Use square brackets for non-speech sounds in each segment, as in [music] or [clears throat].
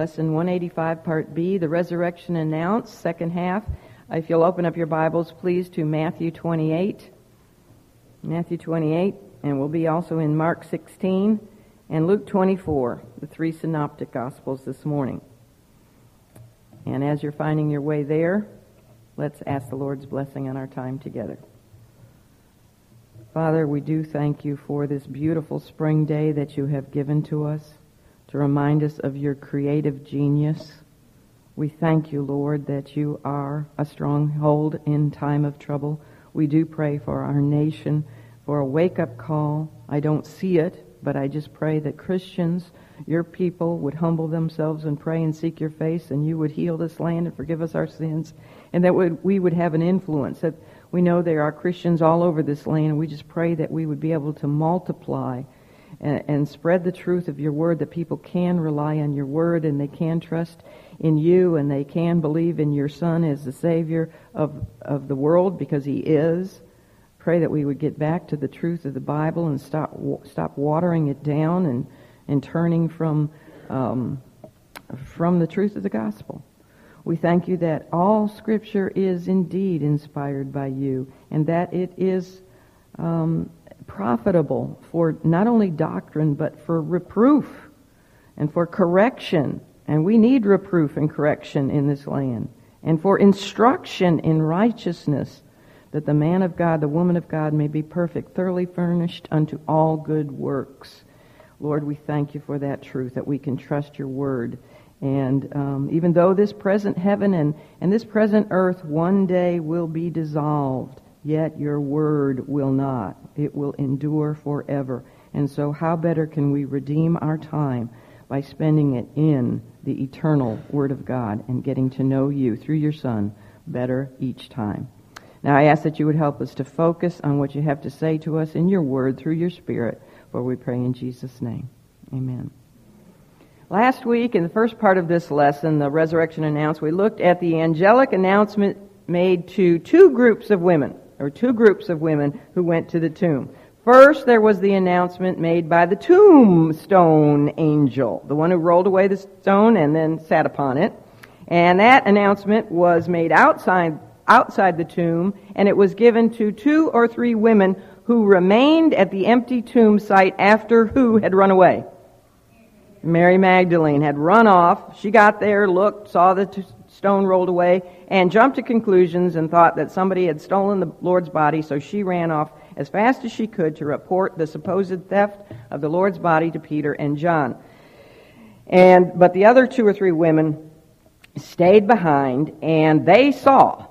Lesson 185, Part B, the resurrection announced, second half. If you'll open up your Bibles, please, to Matthew 28. Matthew 28, and we'll be also in Mark 16 and Luke 24, the three synoptic Gospels this morning. And as you're finding your way there, let's ask the Lord's blessing on our time together. Father, we do thank you for this beautiful spring day that you have given to us to remind us of your creative genius. We thank you, Lord, that you are a stronghold in time of trouble. We do pray for our nation for a wake up call. I don't see it, but I just pray that Christians, your people, would humble themselves and pray and seek your face, and you would heal this land and forgive us our sins, and that we would have an influence. That we know there are Christians all over this land, and we just pray that we would be able to multiply and, and spread the truth of your word that people can rely on your word and they can trust in you and they can believe in your son as the savior of, of the world because he is. Pray that we would get back to the truth of the Bible and stop, stop watering it down and, and turning from, um, from the truth of the gospel. We thank you that all Scripture is indeed inspired by you and that it is um, profitable for not only doctrine, but for reproof and for correction. And we need reproof and correction in this land. And for instruction in righteousness, that the man of God, the woman of God may be perfect, thoroughly furnished unto all good works. Lord, we thank you for that truth, that we can trust your word. And um, even though this present heaven and, and this present earth one day will be dissolved, yet your word will not. It will endure forever. And so, how better can we redeem our time by spending it in the eternal Word of God and getting to know you through your Son better each time? Now, I ask that you would help us to focus on what you have to say to us in your Word through your Spirit, for we pray in Jesus' name. Amen. Last week, in the first part of this lesson, the resurrection announced, we looked at the angelic announcement made to two groups of women. There were two groups of women who went to the tomb. First, there was the announcement made by the tombstone angel, the one who rolled away the stone and then sat upon it. And that announcement was made outside, outside the tomb, and it was given to two or three women who remained at the empty tomb site after who had run away. Mary Magdalene had run off. She got there, looked, saw the t- stone rolled away, and jumped to conclusions and thought that somebody had stolen the Lord's body, so she ran off as fast as she could to report the supposed theft of the Lord's body to Peter and John. And but the other two or three women stayed behind and they saw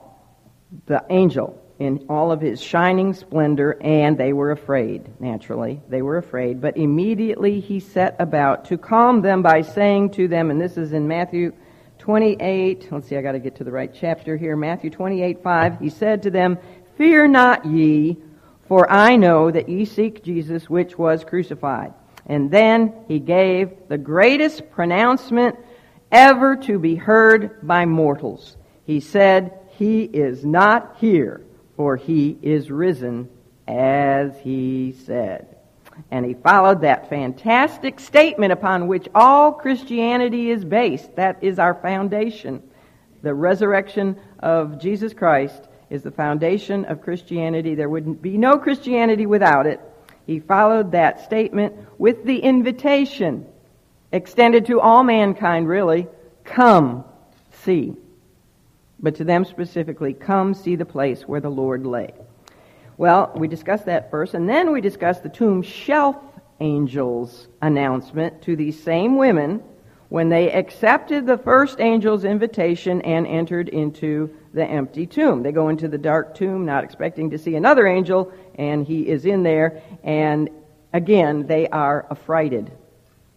the angel in all of his shining splendor, and they were afraid, naturally. They were afraid. But immediately he set about to calm them by saying to them, and this is in Matthew 28, let's see, I got to get to the right chapter here. Matthew 28, 5. He said to them, Fear not ye, for I know that ye seek Jesus which was crucified. And then he gave the greatest pronouncement ever to be heard by mortals. He said, He is not here, for he is risen as he said. And he followed that fantastic statement upon which all Christianity is based. That is our foundation. The resurrection of Jesus Christ is the foundation of Christianity. There would be no Christianity without it. He followed that statement with the invitation extended to all mankind, really come, see. But to them specifically, come see the place where the Lord lay. Well, we discussed that first, and then we discussed the tomb shelf angel's announcement to these same women when they accepted the first angel's invitation and entered into the empty tomb. They go into the dark tomb not expecting to see another angel, and he is in there, and again, they are affrighted.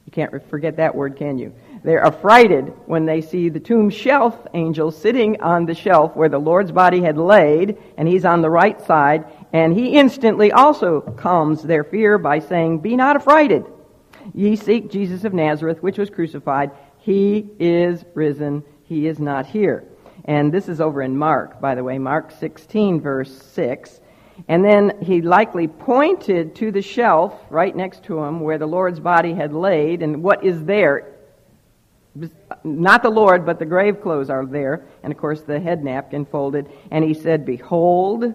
You can't forget that word, can you? They're affrighted when they see the tomb shelf angel sitting on the shelf where the Lord's body had laid, and he's on the right side, and he instantly also calms their fear by saying, Be not affrighted. Ye seek Jesus of Nazareth, which was crucified. He is risen. He is not here. And this is over in Mark, by the way, Mark 16, verse 6. And then he likely pointed to the shelf right next to him where the Lord's body had laid, and what is there not the Lord, but the grave clothes are there, and of course the head napkin folded. And he said, Behold,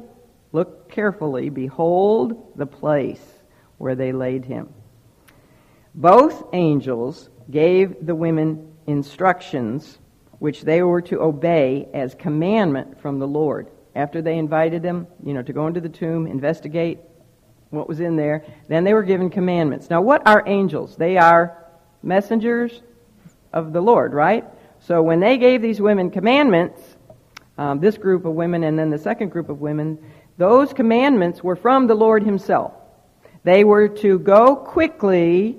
look carefully, behold the place where they laid him. Both angels gave the women instructions which they were to obey as commandment from the Lord. After they invited them, you know, to go into the tomb, investigate what was in there, then they were given commandments. Now, what are angels? They are messengers of the Lord, right? So when they gave these women commandments, um, this group of women and then the second group of women, those commandments were from the Lord Himself. They were to go quickly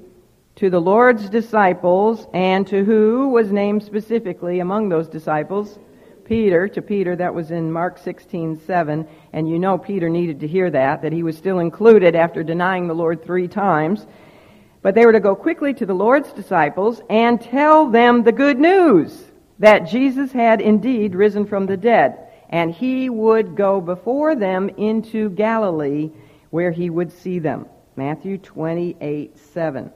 to the Lord's disciples and to who was named specifically among those disciples? Peter, to Peter, that was in Mark 16, 7. And you know Peter needed to hear that, that he was still included after denying the Lord three times. But they were to go quickly to the Lord's disciples and tell them the good news that Jesus had indeed risen from the dead. And he would go before them into Galilee where he would see them. Matthew 28, 7.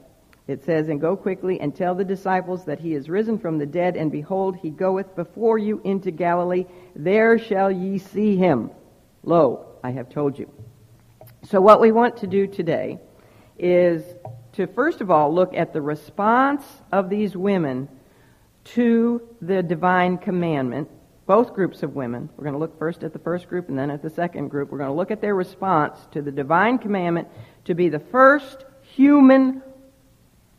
It says, And go quickly and tell the disciples that he is risen from the dead, and behold, he goeth before you into Galilee. There shall ye see him. Lo, I have told you. So what we want to do today is to first of all look at the response of these women to the divine commandment, both groups of women. We're going to look first at the first group and then at the second group. We're going to look at their response to the divine commandment to be the first human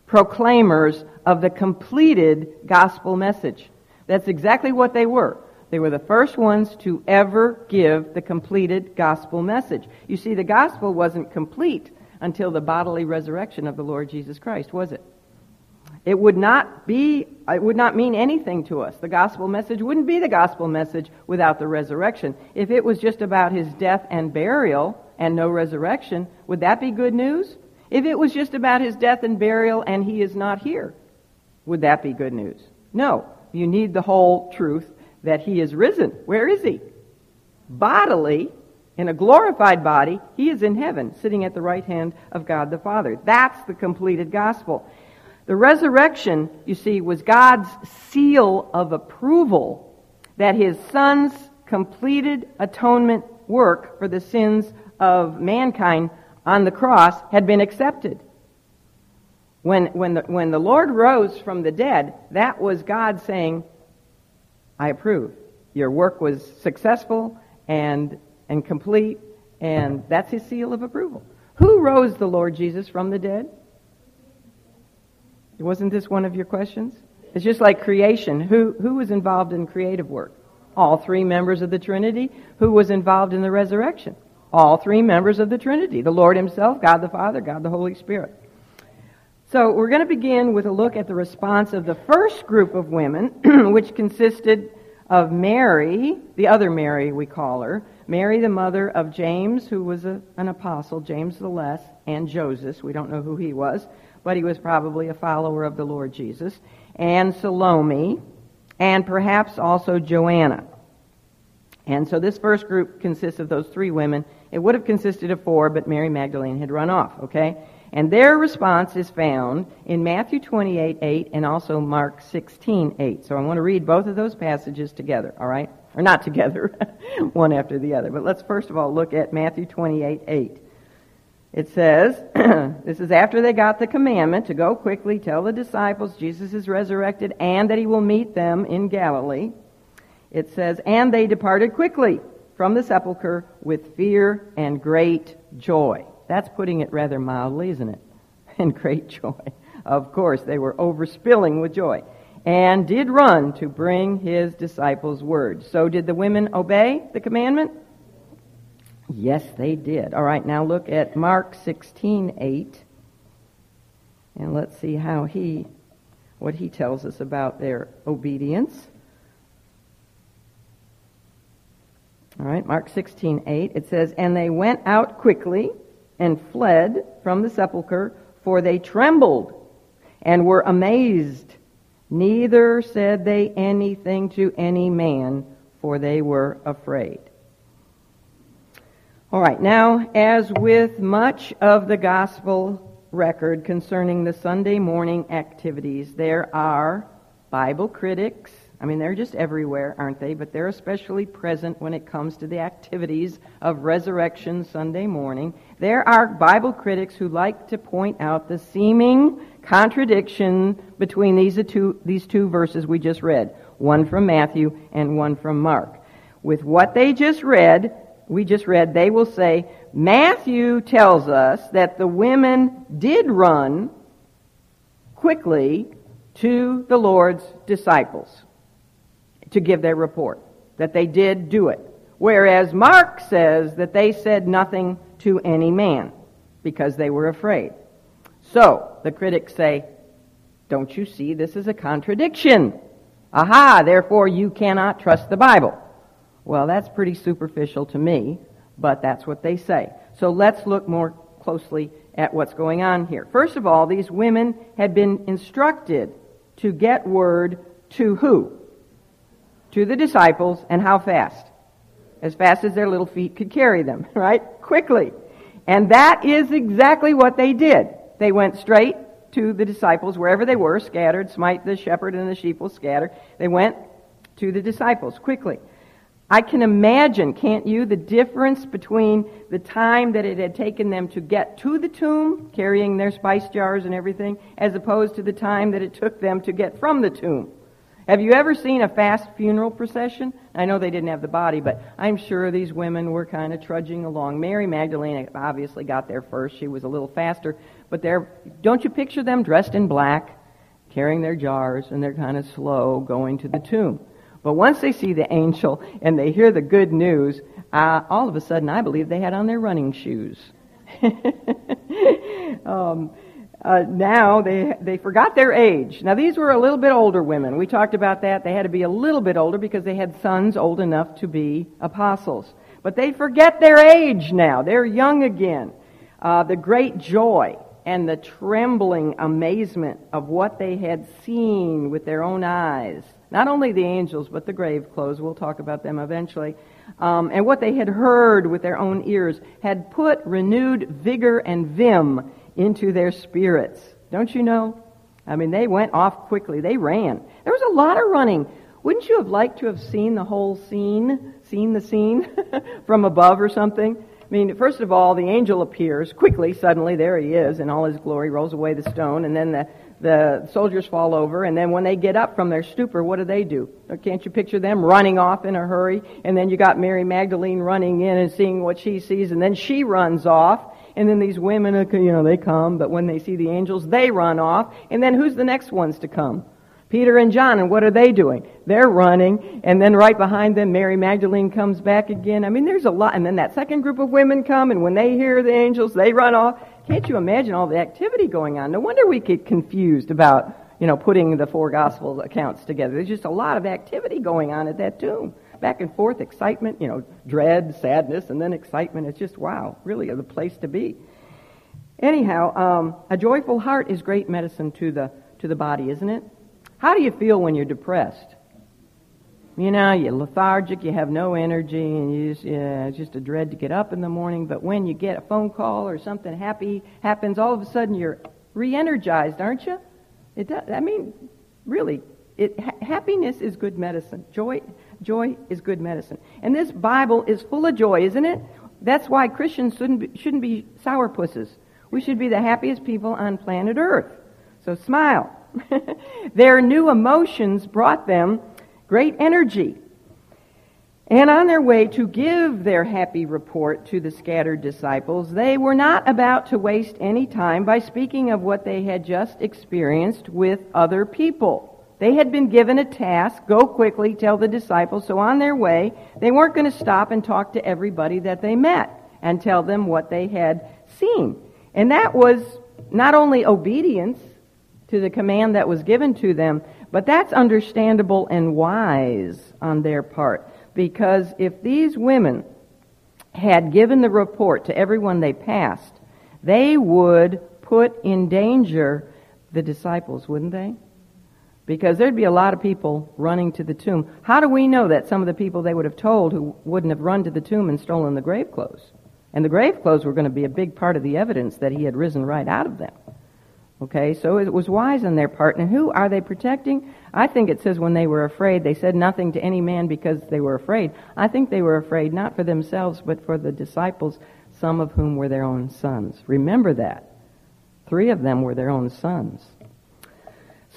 proclaimers of the completed gospel message. That's exactly what they were. They were the first ones to ever give the completed gospel message. You see, the gospel wasn't complete until the bodily resurrection of the Lord Jesus Christ, was it? It would not be, it would not mean anything to us. The gospel message wouldn't be the gospel message without the resurrection. If it was just about his death and burial and no resurrection, would that be good news? If it was just about his death and burial and he is not here, would that be good news? No. You need the whole truth that he is risen. Where is he? Bodily, in a glorified body, he is in heaven, sitting at the right hand of God the Father. That's the completed gospel. The resurrection, you see, was God's seal of approval that his son's completed atonement work for the sins of mankind on the cross had been accepted. When, when, the, when the Lord rose from the dead, that was God saying, I approve. Your work was successful and and complete, and that's his seal of approval. Who rose the Lord Jesus from the dead? Wasn't this one of your questions? It's just like creation. Who, who was involved in creative work? All three members of the Trinity. Who was involved in the resurrection? All three members of the Trinity. The Lord Himself, God the Father, God the Holy Spirit. So we're going to begin with a look at the response of the first group of women, [clears throat] which consisted of Mary, the other Mary we call her, Mary, the mother of James, who was a, an apostle, James the Less, and Joseph. We don't know who he was, but he was probably a follower of the Lord Jesus. And Salome, and perhaps also Joanna. And so this first group consists of those three women. It would have consisted of four, but Mary Magdalene had run off, okay? And their response is found in Matthew 28, 8 and also Mark 16, 8. So I want to read both of those passages together, all right? or not together, [laughs] one after the other. But let's first of all look at Matthew 28 8. It says, [clears throat] this is after they got the commandment to go quickly, tell the disciples Jesus is resurrected and that he will meet them in Galilee. It says, and they departed quickly from the sepulchre with fear and great joy. That's putting it rather mildly, isn't it? [laughs] And great joy. Of course, they were overspilling with joy and did run to bring his disciples word. So did the women obey the commandment? Yes, they did. All right, now look at Mark 16:8 and let's see how he what he tells us about their obedience. All right, Mark 16:8 it says, "And they went out quickly and fled from the sepulchre, for they trembled and were amazed Neither said they anything to any man, for they were afraid. All right, now, as with much of the gospel record concerning the Sunday morning activities, there are Bible critics. I mean, they're just everywhere, aren't they? But they're especially present when it comes to the activities of Resurrection Sunday morning. There are Bible critics who like to point out the seeming contradiction between these two, these two verses we just read, one from Matthew and one from Mark. With what they just read, we just read, they will say, Matthew tells us that the women did run quickly to the Lord's disciples to give their report, that they did do it. Whereas Mark says that they said nothing to any man because they were afraid. So, the critics say, don't you see this is a contradiction? Aha, therefore you cannot trust the Bible. Well, that's pretty superficial to me, but that's what they say. So let's look more closely at what's going on here. First of all, these women had been instructed to get word to who? To the disciples, and how fast? As fast as their little feet could carry them, [laughs] right? Quickly. And that is exactly what they did. They went straight to the disciples wherever they were, scattered, smite the shepherd and the sheep will scatter. They went to the disciples quickly. I can imagine, can't you, the difference between the time that it had taken them to get to the tomb, carrying their spice jars and everything, as opposed to the time that it took them to get from the tomb. Have you ever seen a fast funeral procession? I know they didn't have the body, but I'm sure these women were kind of trudging along. Mary Magdalene obviously got there first. She was a little faster, but they're, don't you picture them dressed in black, carrying their jars, and they're kind of slow going to the tomb. But once they see the angel and they hear the good news, uh, all of a sudden I believe they had on their running shoes. [laughs] um, uh, now they they forgot their age. Now these were a little bit older women. We talked about that. They had to be a little bit older because they had sons old enough to be apostles. But they forget their age now. They're young again. Uh, the great joy and the trembling amazement of what they had seen with their own eyes. Not only the angels, but the grave clothes. We'll talk about them eventually. Um, and what they had heard with their own ears had put renewed vigor and vim into their spirits. Don't you know? I mean, they went off quickly. They ran. There was a lot of running. Wouldn't you have liked to have seen the whole scene? Seen the scene [laughs] from above or something? I mean, first of all, the angel appears quickly, suddenly, there he is, in all his glory, rolls away the stone, and then the, the soldiers fall over, and then when they get up from their stupor, what do they do? Can't you picture them running off in a hurry? And then you got Mary Magdalene running in and seeing what she sees, and then she runs off, and then these women, uh, you know, they come, but when they see the angels, they run off, and then who's the next ones to come? Peter and John, and what are they doing? They're running, and then right behind them, Mary Magdalene comes back again. I mean, there's a lot, and then that second group of women come, and when they hear the angels, they run off. Can't you imagine all the activity going on? No wonder we get confused about, you know, putting the four gospel accounts together. There's just a lot of activity going on at that tomb. Back and forth, excitement, you know, dread, sadness, and then excitement. It's just, wow, really the place to be. Anyhow, um, a joyful heart is great medicine to the, to the body, isn't it? How do you feel when you're depressed? You know, you're lethargic, you have no energy, and you just, yeah, it's just a dread to get up in the morning. But when you get a phone call or something happy happens, all of a sudden you're re-energized, aren't you? It does, I mean, really, it, ha- happiness is good medicine. Joy, joy is good medicine. And this Bible is full of joy, isn't it? That's why Christians shouldn't be, shouldn't be sourpusses. We should be the happiest people on planet Earth. So smile. [laughs] their new emotions brought them great energy. And on their way to give their happy report to the scattered disciples, they were not about to waste any time by speaking of what they had just experienced with other people. They had been given a task, go quickly, tell the disciples. So on their way, they weren't going to stop and talk to everybody that they met and tell them what they had seen. And that was not only obedience, to the command that was given to them. But that's understandable and wise on their part. Because if these women had given the report to everyone they passed, they would put in danger the disciples, wouldn't they? Because there'd be a lot of people running to the tomb. How do we know that some of the people they would have told who wouldn't have run to the tomb and stolen the grave clothes? And the grave clothes were going to be a big part of the evidence that he had risen right out of them. Okay, so it was wise on their part. And who are they protecting? I think it says when they were afraid, they said nothing to any man because they were afraid. I think they were afraid not for themselves, but for the disciples, some of whom were their own sons. Remember that. Three of them were their own sons.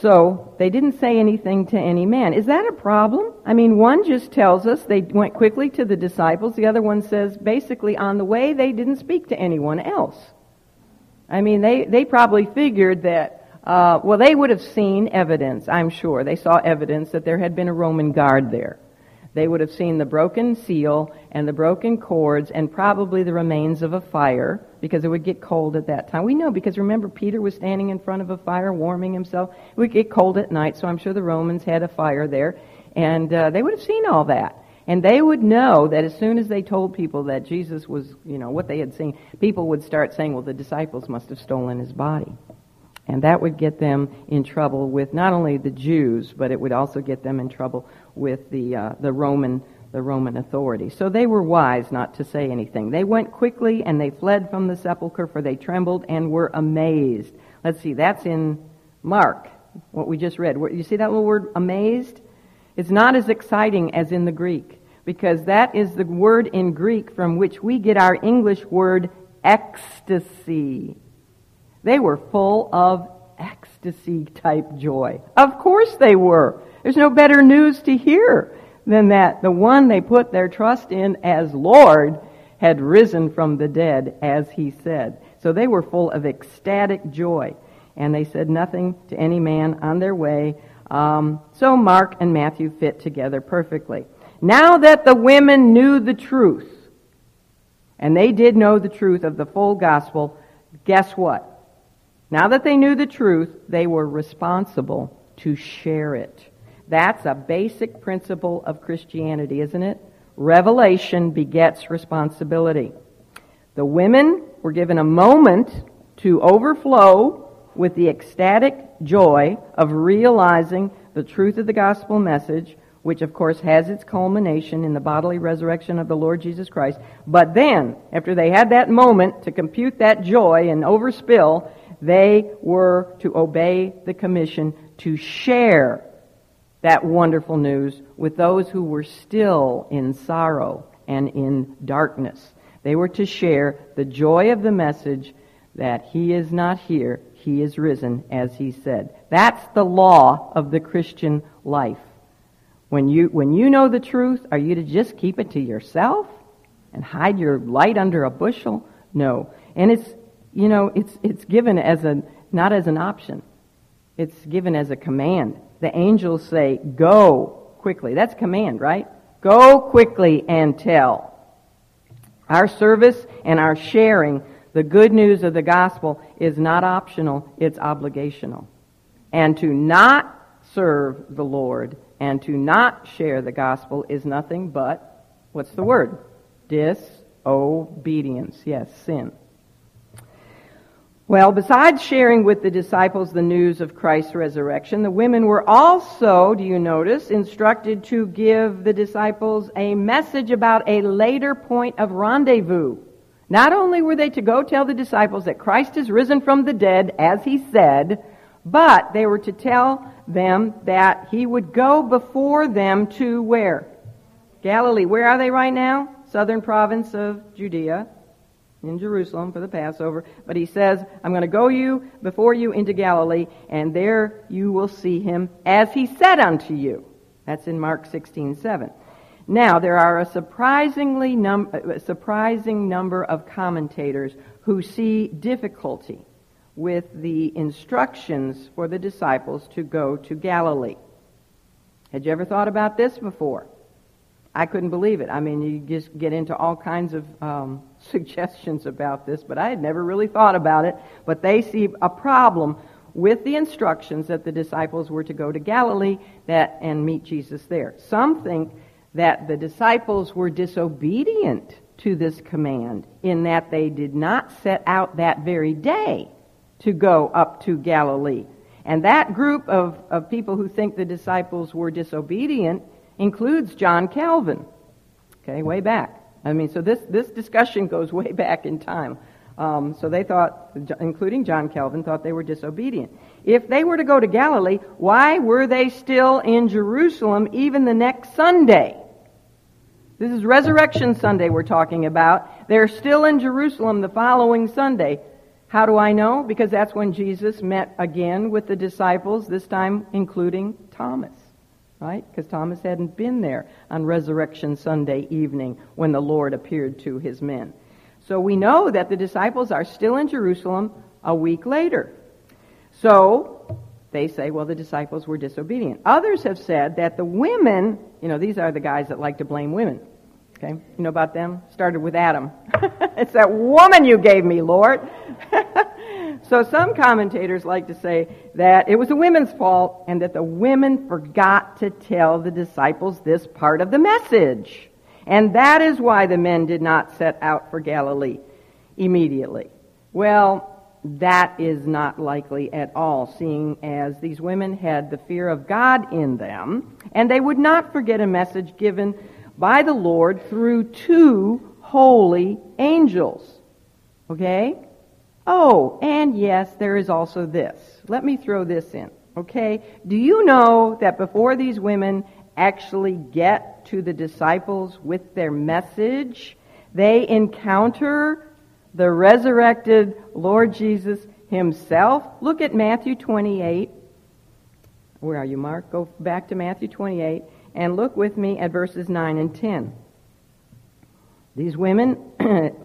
So they didn't say anything to any man. Is that a problem? I mean, one just tells us they went quickly to the disciples. The other one says basically on the way they didn't speak to anyone else. I mean, they, they probably figured that, uh, well, they would have seen evidence, I'm sure. They saw evidence that there had been a Roman guard there. They would have seen the broken seal and the broken cords and probably the remains of a fire because it would get cold at that time. We know because remember Peter was standing in front of a fire warming himself. It would get cold at night, so I'm sure the Romans had a fire there. And uh, they would have seen all that. And they would know that as soon as they told people that Jesus was, you know, what they had seen, people would start saying, well, the disciples must have stolen his body. And that would get them in trouble with not only the Jews, but it would also get them in trouble with the, uh, the Roman, the Roman authority. So they were wise not to say anything. They went quickly and they fled from the sepulchre for they trembled and were amazed. Let's see, that's in Mark, what we just read. You see that little word amazed? It's not as exciting as in the Greek because that is the word in Greek from which we get our English word ecstasy. They were full of ecstasy type joy. Of course they were. There's no better news to hear than that the one they put their trust in as Lord had risen from the dead as he said. So they were full of ecstatic joy. And they said nothing to any man on their way um, so Mark and Matthew fit together perfectly. Now that the women knew the truth, and they did know the truth of the full gospel, guess what? Now that they knew the truth, they were responsible to share it. That's a basic principle of Christianity, isn't it? Revelation begets responsibility. The women were given a moment to overflow with the ecstatic joy of realizing the truth of the gospel message, which of course has its culmination in the bodily resurrection of the Lord Jesus Christ. But then, after they had that moment to compute that joy and overspill, they were to obey the commission to share that wonderful news with those who were still in sorrow and in darkness. They were to share the joy of the message that He is not here, he is risen, as he said. That's the law of the Christian life. When you, when you know the truth, are you to just keep it to yourself and hide your light under a bushel? No. And it's, you know, it's, it's given as a, not as an option. It's given as a command. The angels say, go quickly. That's command, right? Go quickly and tell. Our service and our sharing the good news of the gospel is not optional, it's obligational. And to not serve the Lord and to not share the gospel is nothing but, what's the word? Disobedience. Yes, sin. Well, besides sharing with the disciples the news of Christ's resurrection, the women were also, do you notice, instructed to give the disciples a message about a later point of rendezvous. Not only were they to go tell the disciples that Christ is risen from the dead, as he said, but they were to tell them that he would go before them to where? Galilee. Where are they right now? Southern province of Judea, in Jerusalem for the Passover. But he says, I'm going to go you before you into Galilee, and there you will see him as he said unto you. That's in Mark 16, 7. Now, there are a surprisingly num- a surprising number of commentators who see difficulty with the instructions for the disciples to go to Galilee. Had you ever thought about this before? I couldn't believe it. I mean, you just get into all kinds of um, [laughs] suggestions about this, but I had never really thought about it. But they see a problem with the instructions that the disciples were to go to Galilee that and meet Jesus there. Some think that the disciples were disobedient to this command in that they did not set out that very day to go up to Galilee. And that group of, of people who think the disciples were disobedient includes John Calvin. Okay, way back. I mean, so this, this discussion goes way [laughs] back in time. Um, so they thought, including John Calvin, thought they were disobedient. If they were to go to Galilee, why were they still in Jerusalem even the next Sunday? This is Resurrection Sunday we're talking about. They're still in Jerusalem the following Sunday. How do I know? Because that's when Jesus met again with the disciples, this time including Thomas right? Because Thomas hadn't been there on Resurrection Sunday evening when the Lord appeared to his men. So we know that the disciples are still in Jerusalem a week later. So they say, well, the disciples were disobedient. Others have said that the women, you know, these are the guys that like to blame women. Okay? You know about them? Started with Adam. [laughs] it's that woman you gave me, Lord. [laughs] So some commentators like to say that it was the women's fault and that the women forgot to tell the disciples this part of the message. And that is why the men did not set out for Galilee immediately. Well, that is not likely at all, seeing as these women had the fear of God in them, and they would not forget a message given by the Lord through two holy angels. Okay? Oh, and yes, there is also this. Let me throw this in. Okay? Do you know that before these women actually get to the disciples with their message, they encounter the resurrected Lord Jesus himself? Look at Matthew 28. Where are you, Mark? Go back to Matthew 28 and look with me at verses 9 and 10. These women [clears throat]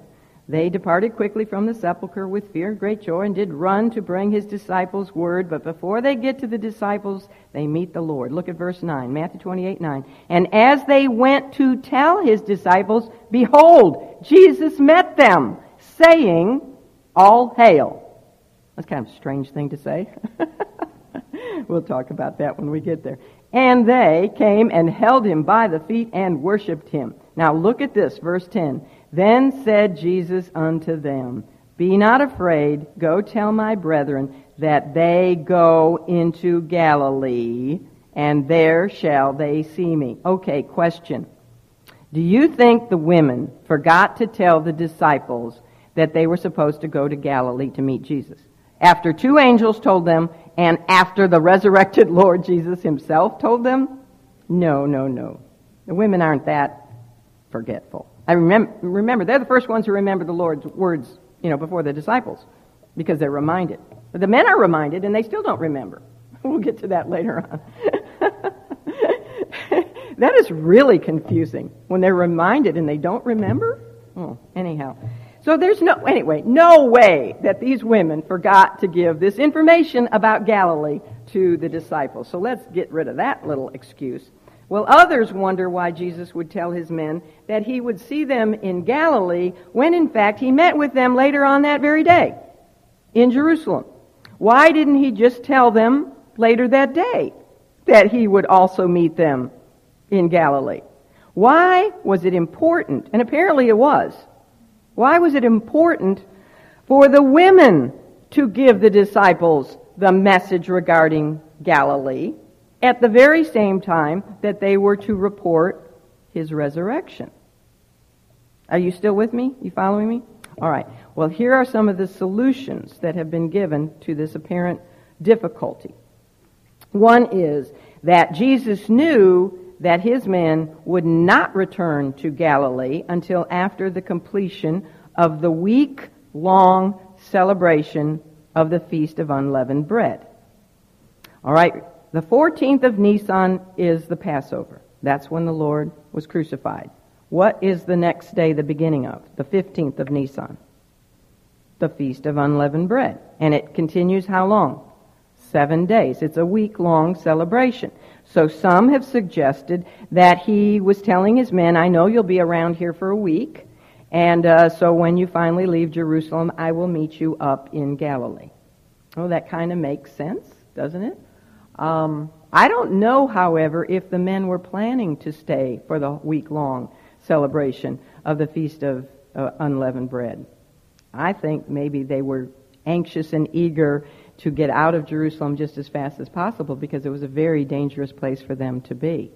They departed quickly from the sepulchre with fear and great joy and did run to bring his disciples word. But before they get to the disciples, they meet the Lord. Look at verse 9, Matthew 28, 9. And as they went to tell his disciples, behold, Jesus met them, saying, All hail. That's kind of a strange thing to say. [laughs] we'll talk about that when we get there. And they came and held him by the feet and worshiped him. Now look at this, verse 10. Then said Jesus unto them, Be not afraid, go tell my brethren that they go into Galilee, and there shall they see me. Okay, question. Do you think the women forgot to tell the disciples that they were supposed to go to Galilee to meet Jesus? After two angels told them, and after the resurrected [laughs] Lord Jesus himself told them? No, no, no. The women aren't that forgetful. I remember, remember, they're the first ones who remember the Lord's words, you know, before the disciples, because they're reminded. But the men are reminded, and they still don't remember. [laughs] We'll get to that later on. [laughs] that is really confusing when they're reminded and they don't remember. Oh, anyhow. So there's no, anyway, no way that these women forgot to give this information about Galilee to the disciples. So let's get rid of that little excuse. Well, others wonder why Jesus would tell his men that he would see them in Galilee when in fact he met with them later on that very day in Jerusalem. Why didn't he just tell them later that day that he would also meet them in Galilee? Why was it important? And apparently it was. Why was it important for the women to give the disciples the message regarding Galilee at the very same time that they were to report his resurrection. Are you still with me? You following me? All right. Well, here are some of the solutions that have been given to this apparent difficulty. One is that Jesus knew that his men would not return to Galilee until after the completion of the week long celebration of the Feast of Unleavened Bread. All right, the 14th of Nisan is the Passover. That's when the Lord was crucified. What is the next day the beginning of? The 15th of Nisan. The Feast of Unleavened Bread. And it continues how long? Seven days. It's a week long celebration. So some have suggested that he was telling his men, I know you'll be around here for a week, and uh, so when you finally leave Jerusalem, I will meet you up in Galilee. Oh, that kind of makes sense, doesn't it? Um, I don't know, however, if the men were planning to stay for the week long celebration of the Feast of uh, Unleavened Bread. I think maybe they were anxious and eager to get out of Jerusalem just as fast as possible because it was a very dangerous place for them to be.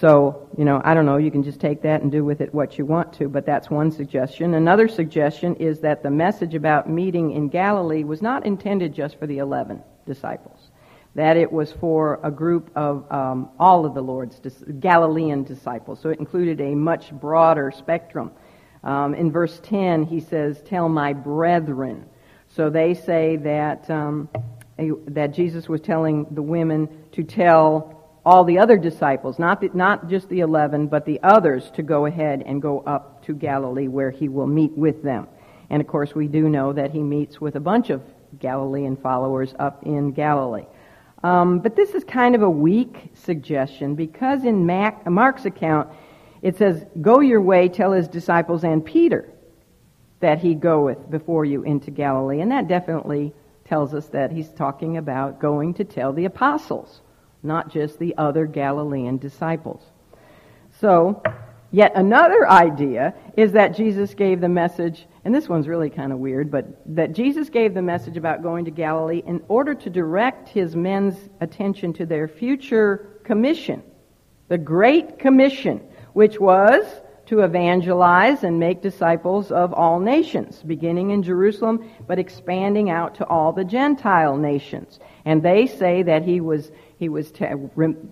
So, you know, I don't know, you can just take that and do with it what you want to, but that's one suggestion. Another suggestion is that the message about meeting in Galilee was not intended just for the 11 disciples. That it was for a group of um, all of the Lord's Galilean disciples. So it included a much broader spectrum. Um, in verse 10, he says, Tell my brethren. So they say that, um, that Jesus was telling the women to tell all the other disciples, not, the, not just the eleven, but the others, to go ahead and go up to Galilee where he will meet with them. And of course, we do know that he meets with a bunch of Galilean followers up in Galilee. Um, but this is kind of a weak suggestion because in Mac, Mark's account, it says, Go your way, tell his disciples and Peter that he goeth before you into Galilee. And that definitely tells us that he's talking about going to tell the apostles not just the other Galilean disciples. So, yet another idea is that Jesus gave the message, and this one's really kind of weird, but that Jesus gave the message about going to Galilee in order to direct his men's attention to their future commission, the Great Commission, which was to evangelize and make disciples of all nations, beginning in Jerusalem, but expanding out to all the Gentile nations. And they say that he was he was t-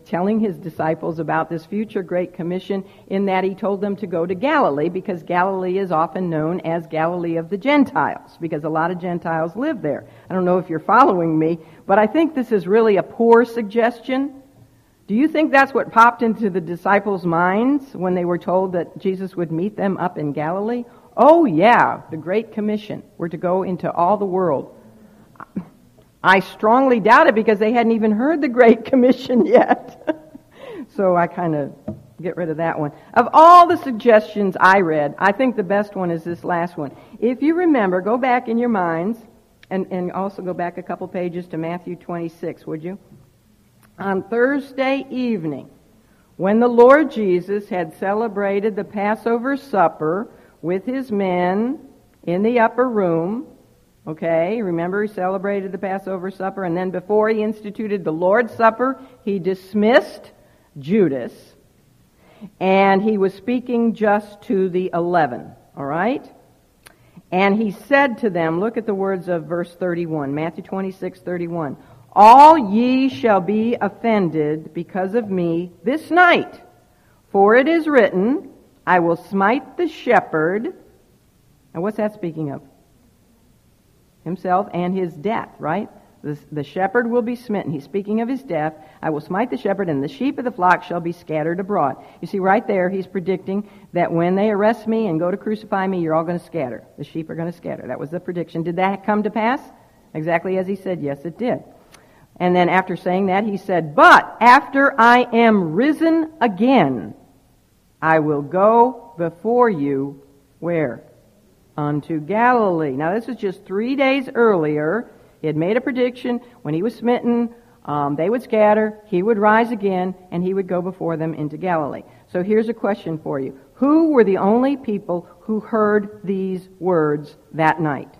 telling his disciples about this future Great Commission in that he told them to go to Galilee because Galilee is often known as Galilee of the Gentiles because a lot of Gentiles live there. I don't know if you're following me, but I think this is really a poor suggestion. Do you think that's what popped into the disciples' minds when they were told that Jesus would meet them up in Galilee? Oh, yeah, the Great Commission. We're to go into all the world. I strongly doubt it because they hadn't even heard the Great [laughs] Commission yet. [laughs] so I kind of get rid of that one. Of all the suggestions I read, I think the best one is this last one. If you remember, go back in your minds and, and also go back a couple pages to Matthew 26, would you? On Thursday evening, when the Lord Jesus had celebrated the Passover supper with his men in the upper room, Okay, remember he celebrated the Passover supper, and then before he instituted the Lord's Supper, he dismissed Judas, and he was speaking just to the eleven. All right? And he said to them, look at the words of verse 31, Matthew 26, 31. All ye shall be offended because of me this night. For it is written, I will smite the shepherd. And what's that speaking of? himself and his death, right? The, the, shepherd will be smitten. He's speaking of his death. I will smite the shepherd, and the sheep of the flock shall be scattered abroad. You see, right there, he's predicting that when they arrest me and go to crucify me, you're all going to scatter. The sheep are going to scatter. That was the prediction. Did that come to pass? Exactly as he said. Yes, it did. And then after saying that, he said, But after I am risen again, I will go before you where? unto Galilee. Now, this was just three days earlier. He had made a prediction when he was smitten, um, they would scatter, he would rise again, and he would go before them into Galilee. So here's a question for you Who were the only people who heard these words that night?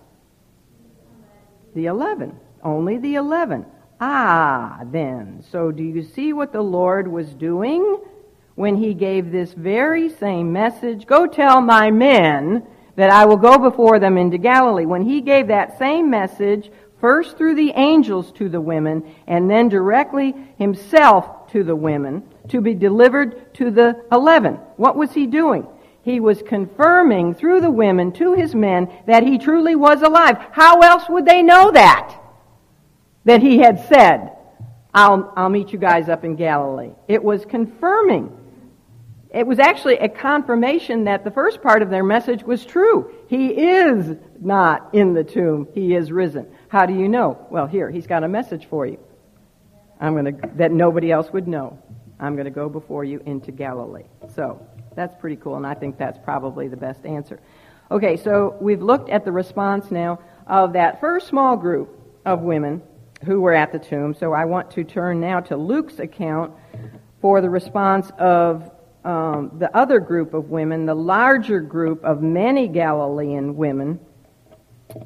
The eleven. Only the eleven. Ah, then. So do you see what the Lord was doing when he gave this very same message? Go tell my men that I will go before them into Galilee. When he gave that same message, first through the angels to the women, and then directly himself to the women, to be delivered to the eleven. What was he doing? He was confirming through the women to his men that he truly was alive. How else would they know that? That he had said, I'll, I'll meet you guys up in Galilee. It was confirming it was actually a confirmation that the first part of their message was true. He is not in the tomb. He is risen. How do you know? Well, here, he's got a message for you. I'm going to, that nobody else would know. I'm going to go before you into Galilee. So, that's pretty cool, and I think that's probably the best answer. Okay, so we've looked at the response now of that first small group of women who were at the tomb. So I want to turn now to Luke's account for the response of um, the other group of women, the larger group of many Galilean women,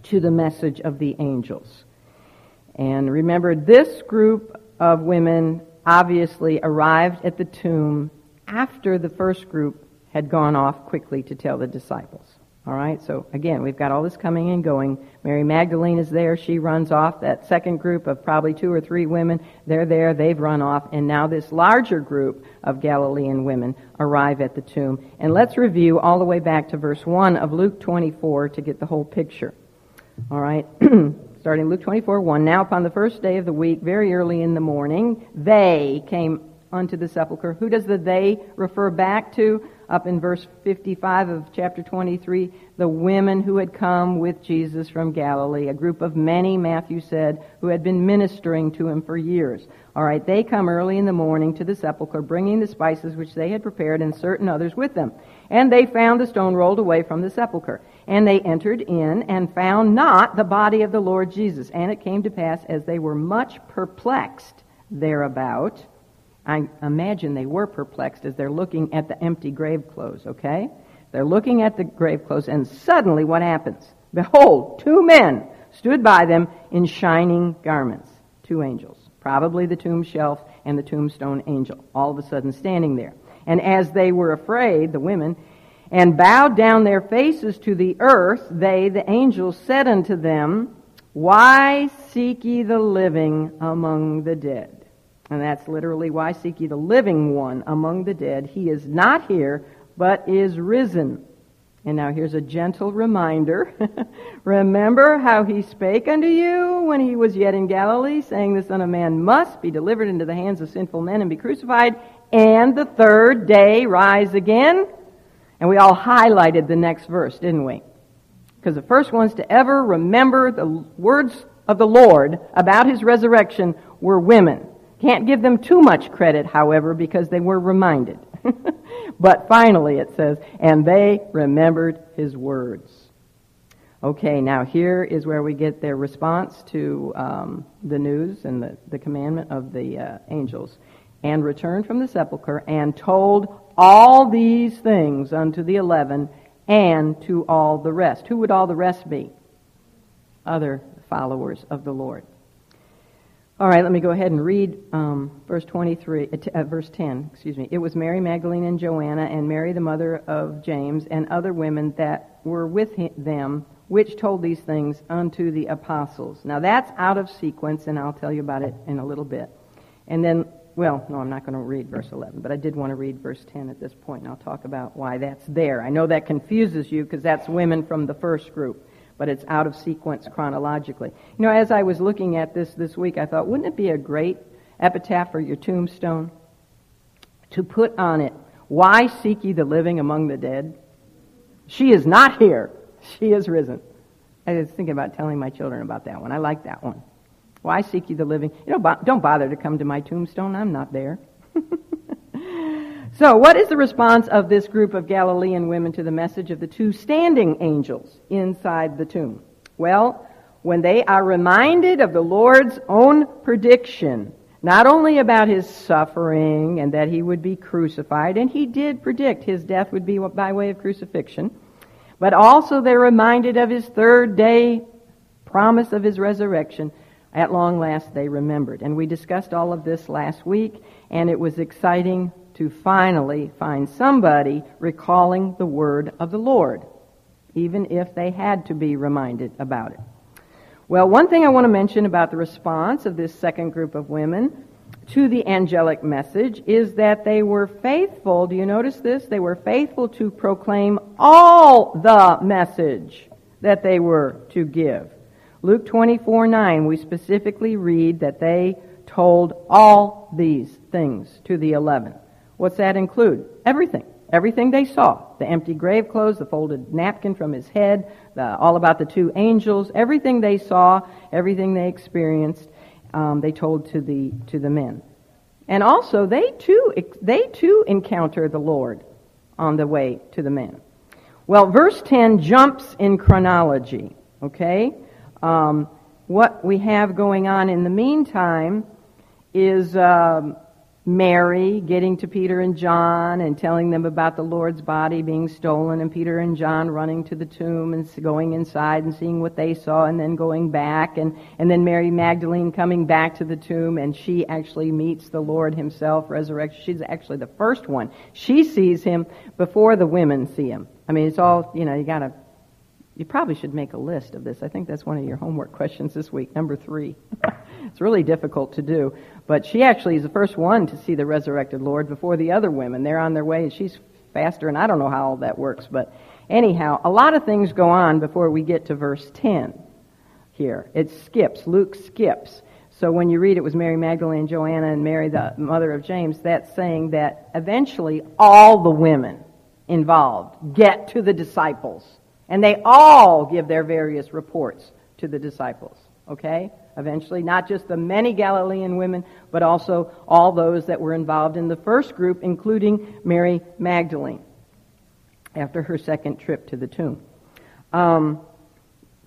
to the message of the angels. And remember, this group of women obviously arrived at the tomb after the first group had gone off quickly to tell the disciples. All right, so again, we've got all this coming and going. Mary Magdalene is there. She runs off. That second group of probably two or three women, they're there. They've run off. And now this larger group of Galilean women arrive at the tomb. And let's review all the way back to verse 1 of Luke 24 to get the whole picture. All right, [clears throat] starting Luke 24 1. Now, upon the first day of the week, very early in the morning, they came unto the sepulchre. Who does the they refer back to? Up in verse 55 of chapter 23, the women who had come with Jesus from Galilee, a group of many, Matthew said, who had been ministering to him for years. All right, they come early in the morning to the sepulchre, bringing the spices which they had prepared and certain others with them. And they found the stone rolled away from the sepulchre. And they entered in and found not the body of the Lord Jesus. And it came to pass, as they were much perplexed thereabout, I imagine they were perplexed as they're looking at the empty grave clothes, okay? They're looking at the grave clothes, and suddenly what happens? Behold, two men stood by them in shining garments. Two angels. Probably the tomb shelf and the tombstone angel, all of a sudden standing there. And as they were afraid, the women, and bowed down their faces to the earth, they, the angels, said unto them, Why seek ye the living among the dead? And that's literally why seek ye the living one among the dead. He is not here, but is risen. And now here's a gentle reminder. [laughs] Remember how he spake unto you when he was yet in Galilee, saying, The Son of Man must be delivered into the hands of sinful men and be crucified, and the third day rise again? And we all highlighted the next verse, didn't we? Because the first ones to ever remember the words of the Lord about his resurrection were women. Can't give them too much credit, however, because they were reminded. [laughs] but finally it says, and they remembered his words. Okay, now here is where we get their response to um, the news and the, the commandment of the uh, angels. And returned from the sepulchre and told all these things unto the eleven and to all the rest. Who would all the rest be? Other followers of the Lord. All right, let me go ahead and read um, verse 23, uh, uh, verse 10, excuse me. It was Mary Magdalene and Joanna and Mary the mother of James and other women that were with him, them, which told these things unto the apostles. Now that's out of sequence, and I'll tell you about it in a little bit. And then, well, no, I'm not going to read verse 11, but I did want to read verse 10 at this point, and I'll talk about why that's there. I know that confuses you because that's women from the first group but it's out of sequence chronologically. You know, as I was looking at this this week, I thought, wouldn't it be a great epitaph for your tombstone? To put on it, Why seek ye the living among the dead? She is not here. She is risen. I was thinking about telling my children about that one. I like that one. Why seek ye the living? You know, don't bother to come to my tombstone. I'm not there. [laughs] So, what is the response of this group of Galilean women to the message of the two standing angels inside the tomb? Well, when they are reminded of the Lord's own prediction, not only about his suffering and that he would be crucified, and he did predict his death would be by way of crucifixion, but also they're reminded of his third day promise of his resurrection. At long last, they remembered. And we discussed all of this last week, and it was exciting to finally find somebody recalling the word of the Lord, even if they had to be reminded about it. Well, one thing I want to mention about the response of this second group of women to the angelic message is that they were faithful. Do you notice this? They were faithful to proclaim all the message that they were to give. Luke 24 9, we specifically read that they told all these things to the eleven. What's that include? Everything. Everything they saw. The empty grave clothes, the folded napkin from his head, the, all about the two angels, everything they saw, everything they experienced, um, they told to the, to the men. And also, they too, they too encounter the Lord on the way to the men. Well, verse 10 jumps in chronology, okay? Um, what we have going on in the meantime is um, Mary getting to Peter and John and telling them about the Lord's body being stolen, and Peter and John running to the tomb and going inside and seeing what they saw, and then going back, and, and then Mary Magdalene coming back to the tomb, and she actually meets the Lord Himself resurrected. She's actually the first one. She sees Him before the women see Him. I mean, it's all, you know, you gotta, you probably should make a list of this. I think that's one of your homework questions this week, number three. [laughs] it's really difficult to do. But she actually is the first one to see the resurrected Lord before the other women. They're on their way, and she's faster, and I don't know how all that works. But anyhow, a lot of things go on before we get to verse 10 here. It skips. Luke skips. So when you read it was Mary Magdalene, Joanna, and Mary, the mother of James, that's saying that eventually all the women involved get to the disciples. And they all give their various reports to the disciples. Okay? Eventually, not just the many Galilean women, but also all those that were involved in the first group, including Mary Magdalene after her second trip to the tomb. Um,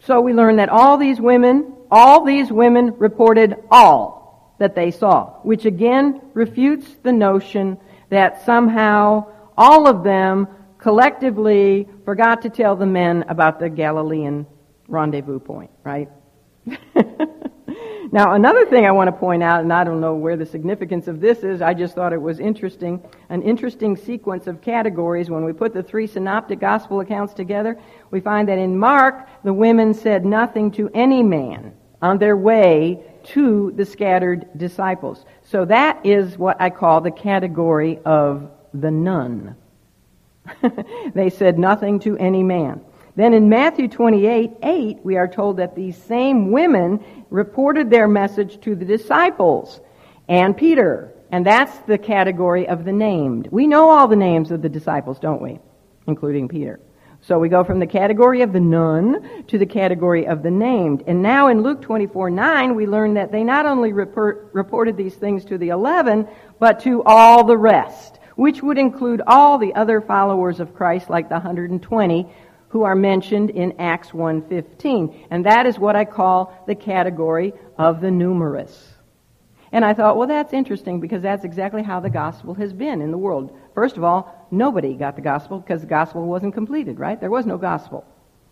so we learn that all these women, all these women reported all that they saw, which again refutes the notion that somehow all of them collectively forgot to tell the men about the Galilean rendezvous point, right? [laughs] Now, another thing I want to point out, and I don't know where the significance of this is, I just thought it was interesting, an interesting sequence of categories. When we put the three synoptic gospel accounts together, we find that in Mark, the women said nothing to any man on their way to the scattered disciples. So that is what I call the category of the none. [laughs] they said nothing to any man. Then in Matthew 28, 8, we are told that these same women reported their message to the disciples and Peter. And that's the category of the named. We know all the names of the disciples, don't we? Including Peter. So we go from the category of the none to the category of the named. And now in Luke 24, 9, we learn that they not only report, reported these things to the eleven, but to all the rest, which would include all the other followers of Christ, like the 120 who are mentioned in Acts 1.15. And that is what I call the category of the numerous. And I thought, well, that's interesting because that's exactly how the gospel has been in the world. First of all, nobody got the gospel because the gospel wasn't completed, right? There was no gospel.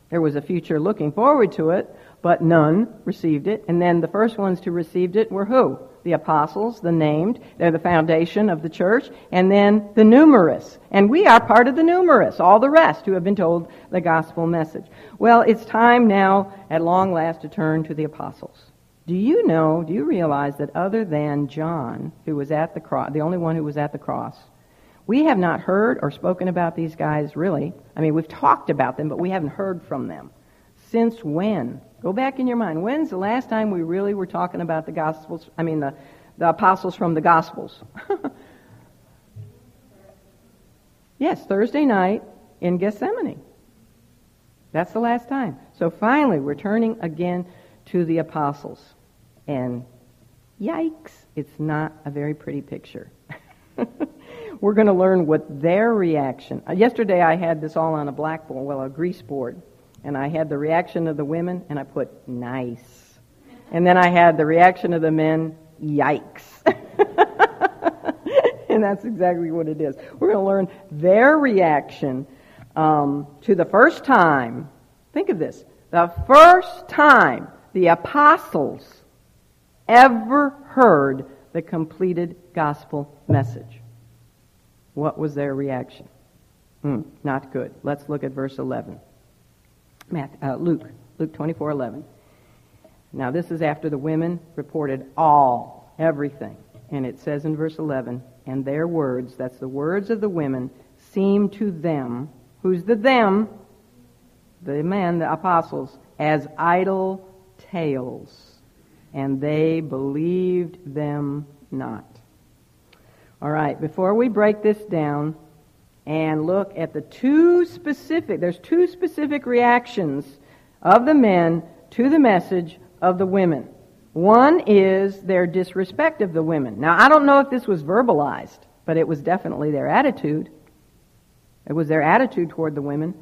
There was a future looking forward to it, but none received it. And then the first ones to received it were who? The apostles, the named. They're the foundation of the church. And then the numerous. And we are part of the numerous, all the rest who have been told the gospel message. Well, it's time now, at long last, to turn to the apostles. Do you know, do you realize that other than John, who was at the cross, the only one who was at the cross, we have not heard or spoken about these guys really. I mean, we've talked about them, but we haven't heard from them. Since when? Go back in your mind. When's the last time we really were talking about the Gospels? I mean, the, the apostles from the Gospels. [laughs] yes, Thursday night in Gethsemane. That's the last time. So finally, we're turning again to the apostles. And yikes, it's not a very pretty picture. [laughs] we're going to learn what their reaction. Yesterday I had this all on a blackboard, well, a grease board, and I had the reaction of the women, and I put nice. And then I had the reaction of the men, yikes. [laughs] and that's exactly what it is. We're going to learn their reaction um, to the first time. Think of this. The first time the apostles ever heard the completed gospel message. What was their reaction? Mm, not good. Let's look at verse 11. Matt, uh, Luke, Luke 24, 11. Now, this is after the women reported all, everything. And it says in verse 11, and their words, that's the words of the women, seemed to them, who's the them? The men, the apostles, as idle tales. And they believed them not. All right, before we break this down and look at the two specific, there's two specific reactions of the men to the message of the women. One is their disrespect of the women. Now, I don't know if this was verbalized, but it was definitely their attitude. It was their attitude toward the women.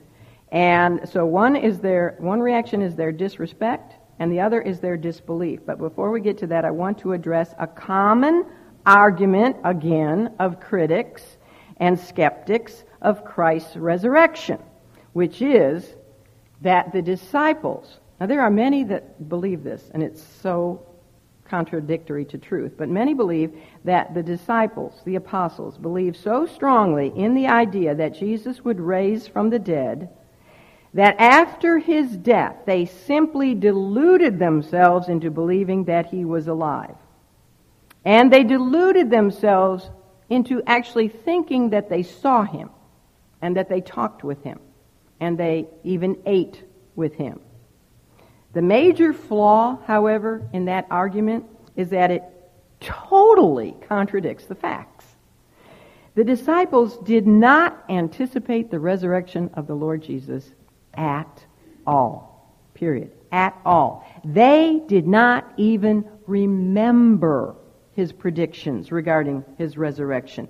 And so one is their one reaction is their disrespect and the other is their disbelief. But before we get to that, I want to address a common argument, again, of critics and skeptics of Christ's resurrection, which is that the disciples, now there are many that believe this, and it's so contradictory to truth, but many believe that the disciples, the apostles, believe so strongly in the idea that Jesus would raise from the dead that after his death they simply deluded themselves into believing that he was alive. And they deluded themselves into actually thinking that they saw him and that they talked with him and they even ate with him. The major flaw, however, in that argument is that it totally contradicts the facts. The disciples did not anticipate the resurrection of the Lord Jesus at all. Period. At all. They did not even remember his predictions regarding his resurrection.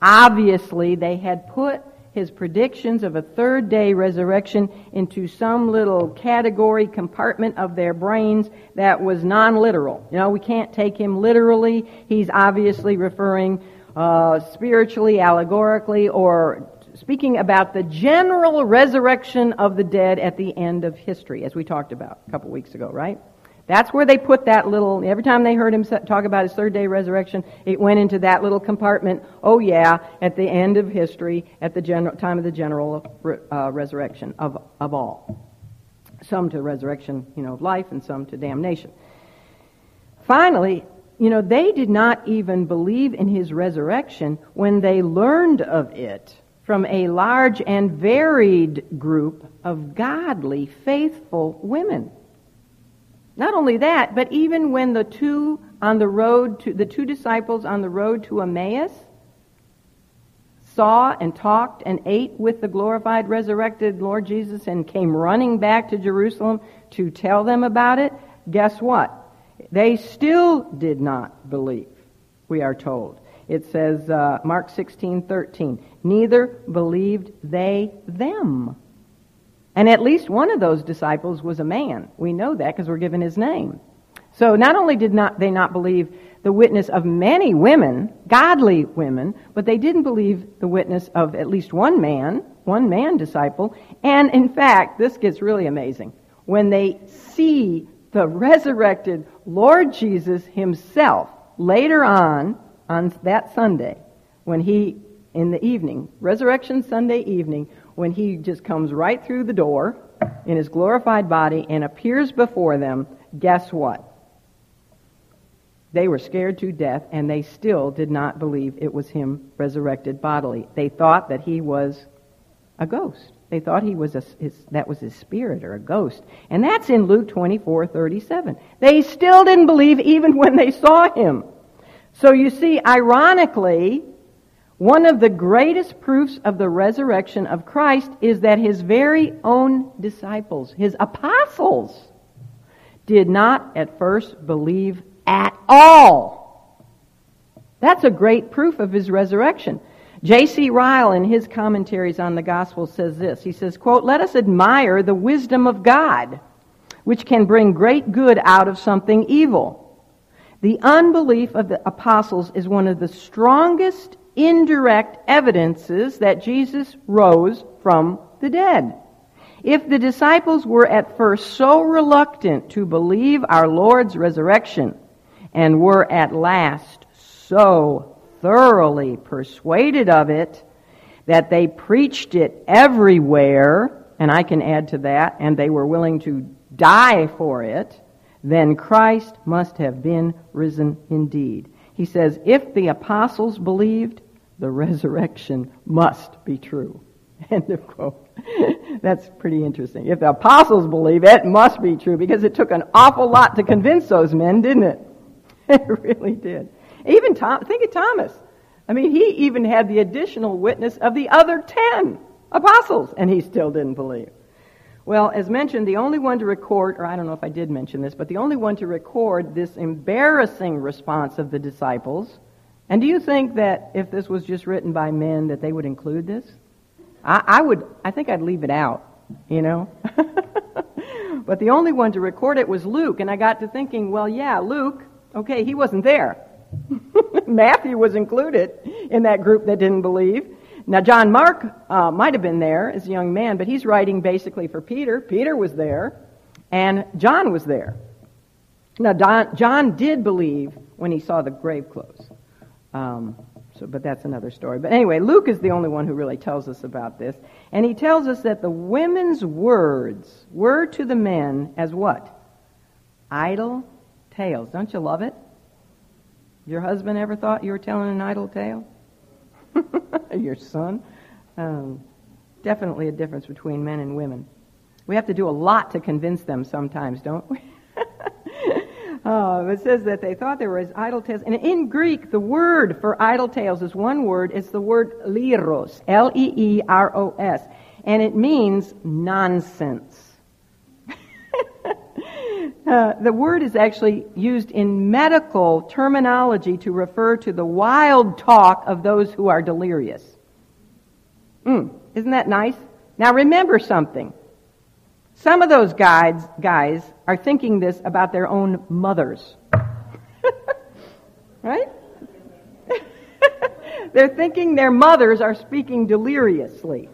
Obviously, they had put his predictions of a third day resurrection into some little category compartment of their brains that was non literal. You know, we can't take him literally. He's obviously referring uh, spiritually, allegorically, or speaking about the general resurrection of the dead at the end of history, as we talked about a couple weeks ago, right? That's where they put that little, every time they heard him talk about his third day resurrection, it went into that little compartment. Oh yeah, at the end of history, at the general, time of the general uh, resurrection of, of all. Some to resurrection, you know, of life and some to damnation. Finally, you know, they did not even believe in his resurrection when they learned of it from a large and varied group of godly, faithful women. Not only that, but even when the two on the road to the two disciples on the road to Emmaus saw and talked and ate with the glorified resurrected Lord Jesus and came running back to Jerusalem to tell them about it, guess what? They still did not believe, we are told. It says, uh, Mark 16, 13, neither believed they them. And at least one of those disciples was a man. We know that because we're given his name. So not only did not they not believe the witness of many women, godly women, but they didn't believe the witness of at least one man, one man disciple. And in fact, this gets really amazing. When they see the resurrected Lord Jesus himself later on, on that Sunday, when he, in the evening, Resurrection Sunday evening, when he just comes right through the door in his glorified body and appears before them, guess what? They were scared to death and they still did not believe it was him resurrected bodily. They thought that he was a ghost. They thought he was a, his, that was his spirit or a ghost. And that's in Luke 24, 37. They still didn't believe even when they saw him. So you see, ironically, one of the greatest proofs of the resurrection of Christ is that his very own disciples, his apostles, did not at first believe at all. That's a great proof of his resurrection. J.C. Ryle, in his commentaries on the gospel, says this. He says, quote, Let us admire the wisdom of God, which can bring great good out of something evil. The unbelief of the apostles is one of the strongest indirect evidences that Jesus rose from the dead. If the disciples were at first so reluctant to believe our Lord's resurrection and were at last so thoroughly persuaded of it that they preached it everywhere, and I can add to that, and they were willing to die for it, then Christ must have been risen indeed. He says, if the apostles believed, the resurrection must be true. [laughs] End of quote. That's pretty interesting. If the apostles believe it, must be true because it took an awful lot to convince those men, didn't it? [laughs] It really did. Even Tom, think of Thomas. I mean, he even had the additional witness of the other ten apostles, and he still didn't believe. Well, as mentioned, the only one to record, or I don't know if I did mention this, but the only one to record this embarrassing response of the disciples and do you think that if this was just written by men that they would include this? I, I would, I think I'd leave it out, you know? [laughs] but the only one to record it was Luke, and I got to thinking, well, yeah, Luke, okay, he wasn't there. [laughs] Matthew was included in that group that didn't believe. Now, John Mark uh, might have been there as a young man, but he's writing basically for Peter. Peter was there, and John was there. Now, Don, John did believe when he saw the grave clothes. Um, so, but that's another story. But anyway, Luke is the only one who really tells us about this. And he tells us that the women's words were to the men as what? Idle tales. Don't you love it? Your husband ever thought you were telling an idle tale? [laughs] Your son? Um, definitely a difference between men and women. We have to do a lot to convince them sometimes, don't we? [laughs] Uh, it says that they thought there was idle tales. And in Greek, the word for idle tales is one word. It's the word liros, L-E-E-R-O-S. And it means nonsense. [laughs] uh, the word is actually used in medical terminology to refer to the wild talk of those who are delirious. Mm, isn't that nice? Now remember something. Some of those guys, guys are thinking this about their own mothers. [laughs] right? [laughs] They're thinking their mothers are speaking deliriously.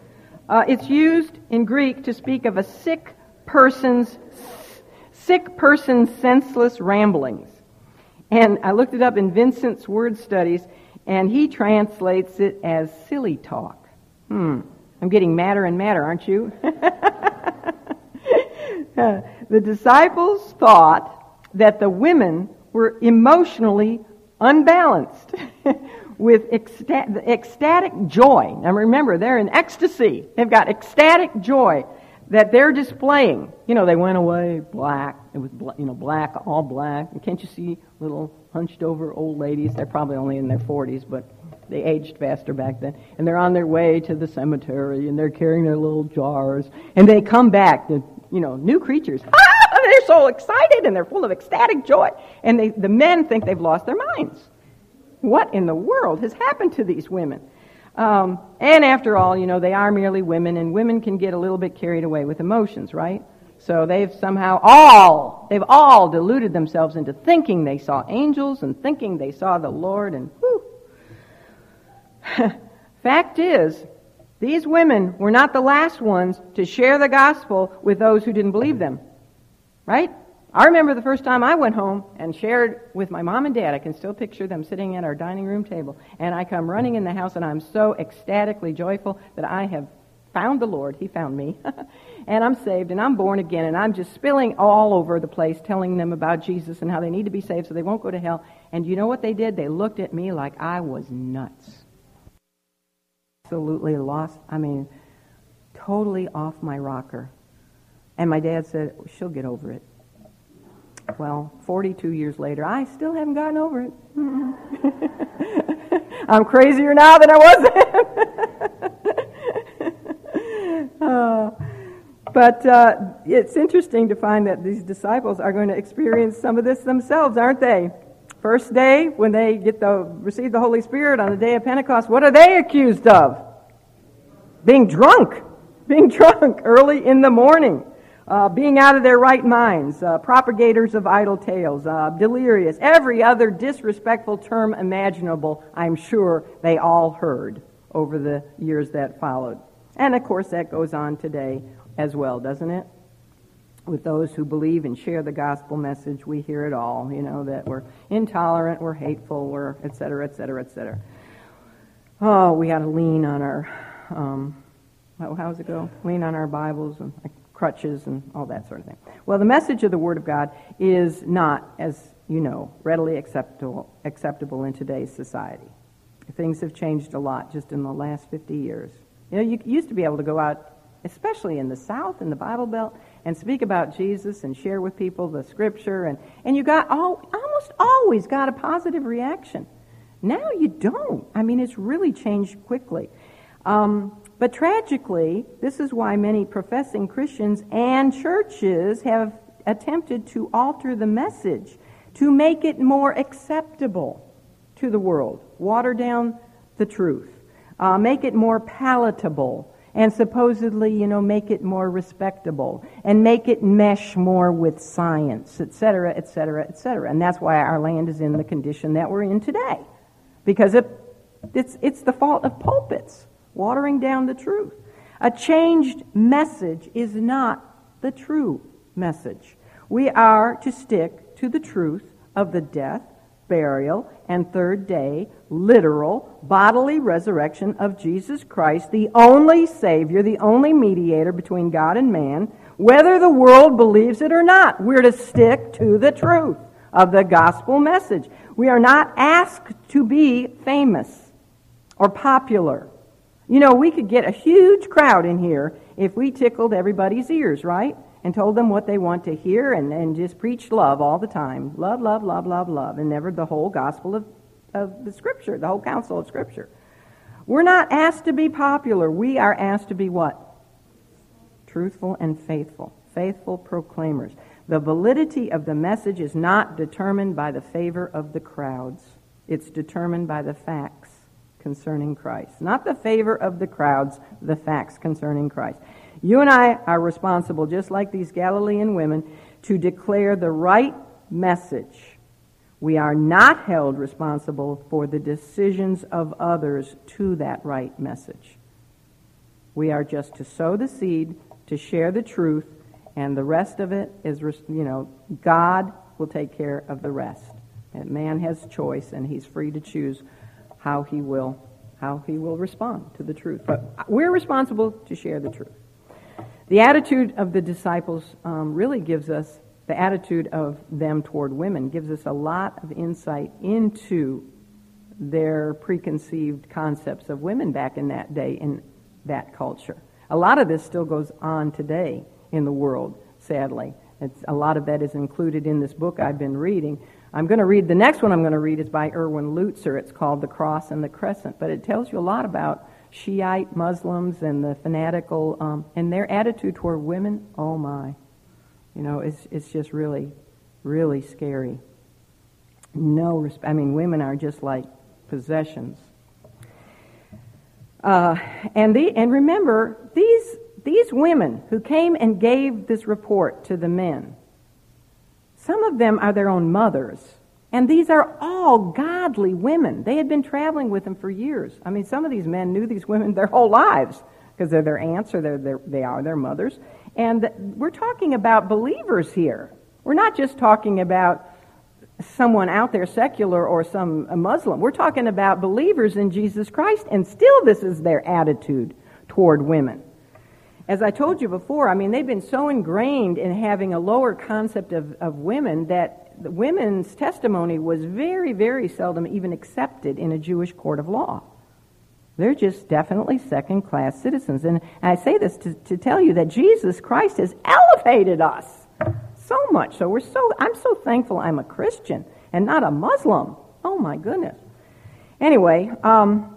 Uh, it's used in Greek to speak of a sick person's sick person's senseless ramblings. And I looked it up in Vincent's word studies, and he translates it as silly talk. Hmm. I'm getting madder and madder, aren't you? [laughs] [laughs] the disciples thought that the women were emotionally unbalanced [laughs] with ecstatic joy. Now remember, they're in ecstasy. They've got ecstatic joy that they're displaying. You know, they went away black. It was, you know, black, all black. And can't you see little hunched over old ladies? They're probably only in their 40s, but they aged faster back then. And they're on their way to the cemetery and they're carrying their little jars. And they come back, you know, new creatures. [laughs] Ah, they're so excited and they're full of ecstatic joy. And they, the men think they've lost their minds. What in the world has happened to these women? Um, and after all, you know, they are merely women, and women can get a little bit carried away with emotions, right? So they've somehow all, they've all deluded themselves into thinking they saw angels and thinking they saw the Lord, and whew. [laughs] Fact is, these women were not the last ones to share the gospel with those who didn't believe them. Right? I remember the first time I went home and shared with my mom and dad. I can still picture them sitting at our dining room table. And I come running in the house, and I'm so ecstatically joyful that I have found the Lord. He found me. [laughs] and I'm saved, and I'm born again, and I'm just spilling all over the place telling them about Jesus and how they need to be saved so they won't go to hell. And you know what they did? They looked at me like I was nuts. Absolutely lost. I mean, totally off my rocker. And my dad said, She'll get over it. Well, 42 years later, I still haven't gotten over it. [laughs] I'm crazier now than I was [laughs] uh, but uh, it's interesting to find that these disciples are going to experience some of this themselves, aren't they? First day, when they get the receive the Holy Spirit on the day of Pentecost, what are they accused of? Being drunk. [laughs] Being drunk early in the morning uh, being out of their right minds, uh, propagators of idle tales, uh, delirious, every other disrespectful term imaginable, I'm sure they all heard over the years that followed. And of course, that goes on today as well, doesn't it? With those who believe and share the gospel message, we hear it all, you know, that we're intolerant, we're hateful, we're et cetera, et cetera, et cetera. Oh, we got to lean on our, um, how, does it go? Lean on our Bibles and crutches and all that sort of thing. Well, the message of the Word of God is not, as you know, readily acceptable, acceptable in today's society. Things have changed a lot just in the last 50 years. You know, you used to be able to go out, especially in the South, in the Bible Belt, and speak about Jesus and share with people the Scripture, and, and you got all, almost always got a positive reaction. Now you don't. I mean, it's really changed quickly. Um, but tragically, this is why many professing Christians and churches have attempted to alter the message to make it more acceptable to the world, water down the truth, uh, make it more palatable, and supposedly, you know, make it more respectable and make it mesh more with science, et cetera, et cetera, et cetera. And that's why our land is in the condition that we're in today. Because it, it's, it's the fault of pulpits watering down the truth. A changed message is not the true message. We are to stick to the truth of the death, burial, and third day, literal, bodily resurrection of Jesus Christ, the only Savior, the only mediator between God and man, whether the world believes it or not. We're to stick to the truth of the gospel message. We are not asked to be famous or popular. You know, we could get a huge crowd in here if we tickled everybody's ears, right? And told them what they want to hear and, and just preached love all the time. Love, love, love, love, love, and never the whole gospel of, of the Scripture, the whole counsel of Scripture. We're not asked to be popular. We are asked to be what? Truthful and faithful. Faithful proclaimers. The validity of the message is not determined by the favor of the crowds. It's determined by the facts concerning Christ. Not the favor of the crowds, the facts concerning Christ. You and I are responsible, just like these Galilean women, to declare the right message. We are not held responsible for the decisions of others to that right message. We are just to sow the seed, to share the truth, and the rest of it is, you know, God will take care of the rest. And man has choice, and he's free to choose how he will how he will respond to the truth. But we're responsible to share the truth. The attitude of the disciples um, really gives us, the attitude of them toward women gives us a lot of insight into their preconceived concepts of women back in that day in that culture. A lot of this still goes on today in the world, sadly. It's, a lot of that is included in this book I've been reading. I'm going to read, the next one I'm going to read is by Erwin Lutzer. It's called The Cross and the Crescent, but it tells you a lot about Shiite Muslims and the fanatical, um, and their attitude toward women, oh my. You know, it's, it's just really, really scary. No respect. I mean, women are just like possessions. Uh, and, the, and remember, these, these women who came and gave this report to the men, some of them are their own mothers. And these are all godly women. They had been traveling with them for years. I mean, some of these men knew these women their whole lives because they're their aunts or they're their, they are their mothers. And we're talking about believers here. We're not just talking about someone out there secular or some Muslim. We're talking about believers in Jesus Christ, and still this is their attitude toward women. As I told you before, I mean, they've been so ingrained in having a lower concept of, of women that women's testimony was very, very seldom even accepted in a Jewish court of law. They're just definitely second class citizens. And I say this to, to tell you that Jesus Christ has elevated us so much. So we're so, I'm so thankful I'm a Christian and not a Muslim. Oh my goodness. Anyway, um,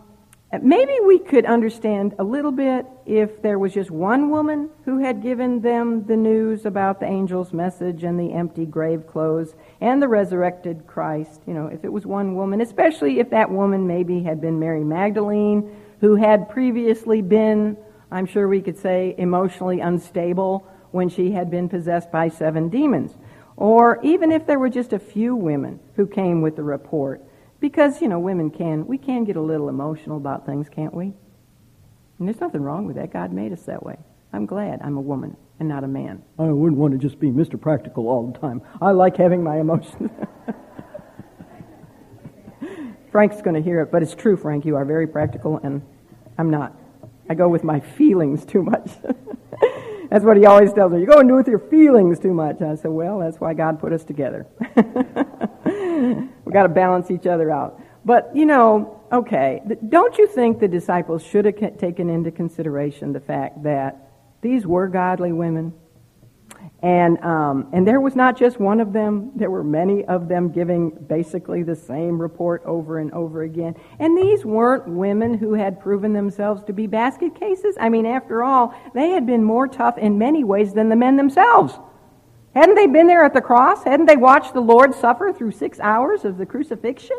Maybe we could understand a little bit if there was just one woman who had given them the news about the angel's message and the empty grave clothes and the resurrected Christ. You know, if it was one woman, especially if that woman maybe had been Mary Magdalene, who had previously been, I'm sure we could say, emotionally unstable when she had been possessed by seven demons. Or even if there were just a few women who came with the report because, you know, women can, we can get a little emotional about things, can't we? And there's nothing wrong with that. God made us that way. I'm glad I'm a woman and not a man. I wouldn't want to just be Mr. Practical all the time. I like having my emotions. [laughs] Frank's going to hear it, but it's true, Frank. You are very practical, and I'm not. I go with my feelings too much. [laughs] that's what he always tells me. You go and do with your feelings too much. I said, well, that's why God put us together. [laughs] We've got to balance each other out. But, you know, okay, don't you think the disciples should have taken into consideration the fact that these were godly women? And, um, and there was not just one of them, there were many of them giving basically the same report over and over again. And these weren't women who had proven themselves to be basket cases. I mean, after all, they had been more tough in many ways than the men themselves. Hadn't they been there at the cross? Hadn't they watched the Lord suffer through six hours of the crucifixion?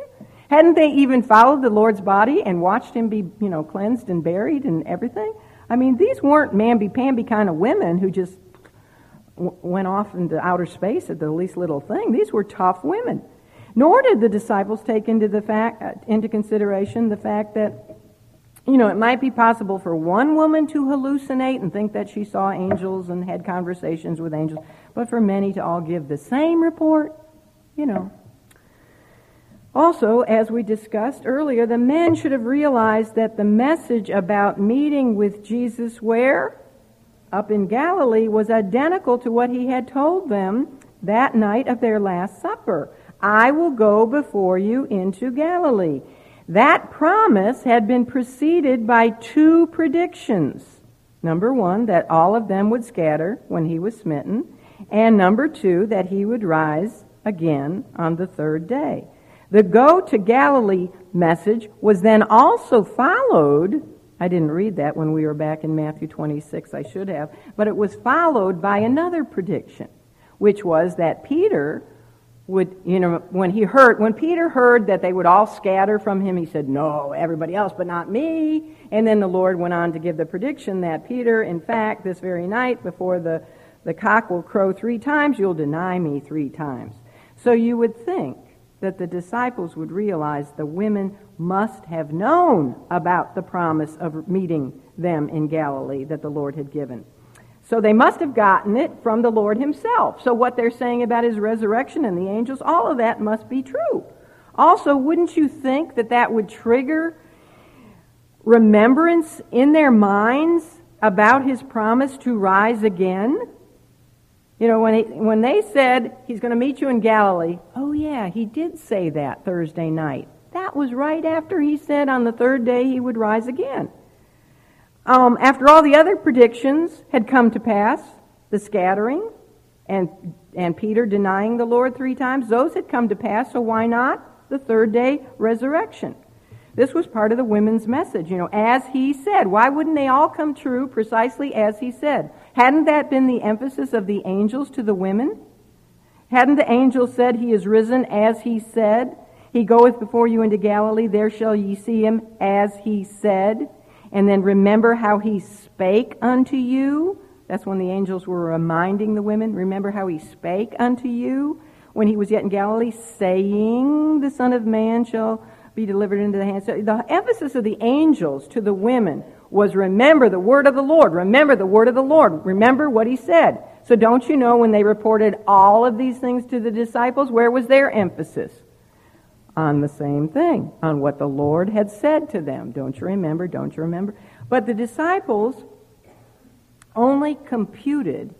Hadn't they even followed the Lord's body and watched him be, you know, cleansed and buried and everything? I mean, these weren't mamby-pamby kind of women who just w- went off into outer space at the least little thing. These were tough women. Nor did the disciples take into, the fact, uh, into consideration the fact that, you know, it might be possible for one woman to hallucinate and think that she saw angels and had conversations with angels, but for many to all give the same report, you know. Also, as we discussed earlier, the men should have realized that the message about meeting with Jesus where? Up in Galilee was identical to what he had told them that night of their Last Supper. I will go before you into Galilee. That promise had been preceded by two predictions. Number one, that all of them would scatter when he was smitten. And number two, that he would rise again on the third day. The go to Galilee message was then also followed. I didn't read that when we were back in Matthew 26. I should have. But it was followed by another prediction, which was that Peter would, you know, when he heard, when Peter heard that they would all scatter from him, he said, No, everybody else, but not me. And then the Lord went on to give the prediction that Peter, in fact, this very night, before the, the cock will crow three times, you'll deny me three times. So you would think that the disciples would realize the women must have known about the promise of meeting them in Galilee that the Lord had given. So they must have gotten it from the Lord Himself. So what they're saying about His resurrection and the angels, all of that must be true. Also, wouldn't you think that that would trigger remembrance in their minds about His promise to rise again? You know, when, he, when they said he's going to meet you in Galilee, oh yeah, he did say that Thursday night. That was right after he said on the third day he would rise again. Um, after all the other predictions had come to pass, the scattering and, and Peter denying the Lord three times, those had come to pass, so why not the third day resurrection? This was part of the women's message, you know, as he said. Why wouldn't they all come true precisely as he said? Hadn't that been the emphasis of the angels to the women? Hadn't the angel said, He is risen as he said? He goeth before you into Galilee, there shall ye see him as he said. And then remember how he spake unto you. That's when the angels were reminding the women. Remember how he spake unto you when he was yet in Galilee, saying, The Son of Man shall be delivered into the hands. So the emphasis of the angels to the women was remember the word of the Lord. Remember the word of the Lord. Remember what he said. So don't you know when they reported all of these things to the disciples, where was their emphasis? on the same thing, on what the Lord had said to them. Don't you remember? Don't you remember? But the disciples only computed,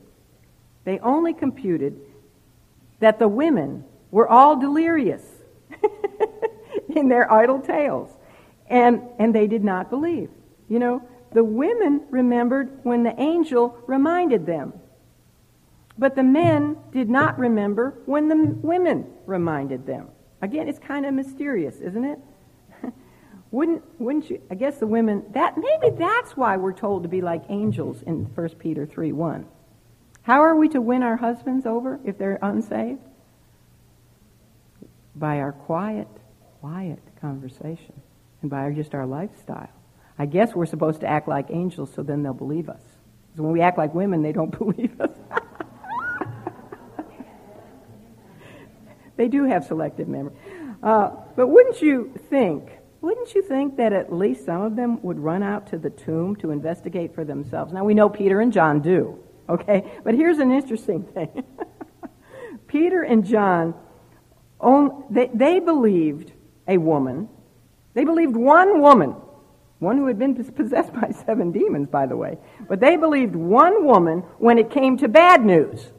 they only computed that the women were all delirious [laughs] in their idle tales. And, and they did not believe. You know, the women remembered when the angel reminded them. But the men did not remember when the women reminded them. Again, it's kind of mysterious, isn't it? [laughs] wouldn't wouldn't you I guess the women that maybe that's why we're told to be like angels in 1 Peter 3 1. How are we to win our husbands over if they're unsaved? By our quiet, quiet conversation and by our, just our lifestyle. I guess we're supposed to act like angels so then they'll believe us. Because when we act like women, they don't [laughs] believe us. They do have selective memory. Uh, but wouldn't you think, wouldn't you think that at least some of them would run out to the tomb to investigate for themselves? Now we know Peter and John do, okay? But here's an interesting thing. [laughs] Peter and John, they, they believed a woman. They believed one woman, one who had been possessed by seven demons, by the way. But they believed one woman when it came to bad news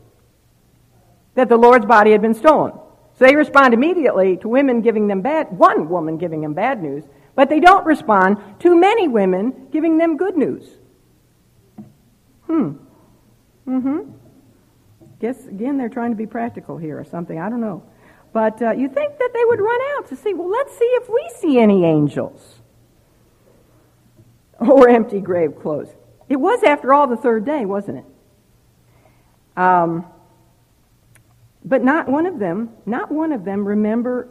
that the Lord's body had been stolen. So they respond immediately to women giving them bad, one woman giving them bad news, but they don't respond to many women giving them good news. Hmm. Mm-hmm. Guess, again, they're trying to be practical here or something. I don't know. But uh, you think that they would run out to see, well, let's see if we see any angels. [laughs] Or empty grave clothes. It was, after all, the third day, wasn't it? Um, but not one of them, not one of them remember,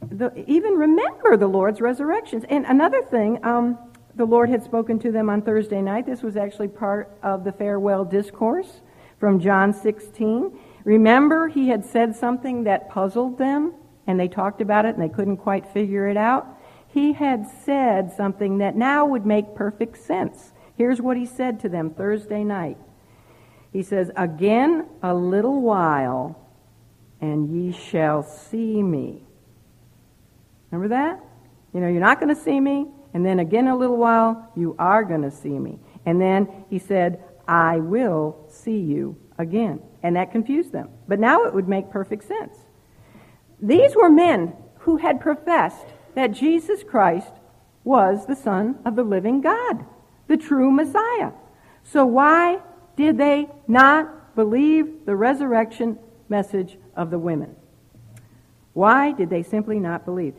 the, even remember the Lord's resurrections. And another thing, um, the Lord had spoken to them on Thursday night. This was actually part of the farewell discourse from John 16. Remember, he had said something that puzzled them, and they talked about it and they couldn't quite figure it out. He had said something that now would make perfect sense. Here's what he said to them Thursday night. He says, Again, a little while, and ye shall see me. Remember that? You know, you're not going to see me, and then again a little while, you are going to see me. And then he said, I will see you again. And that confused them. But now it would make perfect sense. These were men who had professed that Jesus Christ was the Son of the living God, the true Messiah. So why did they not believe the resurrection message of the women? Why did they simply not believe?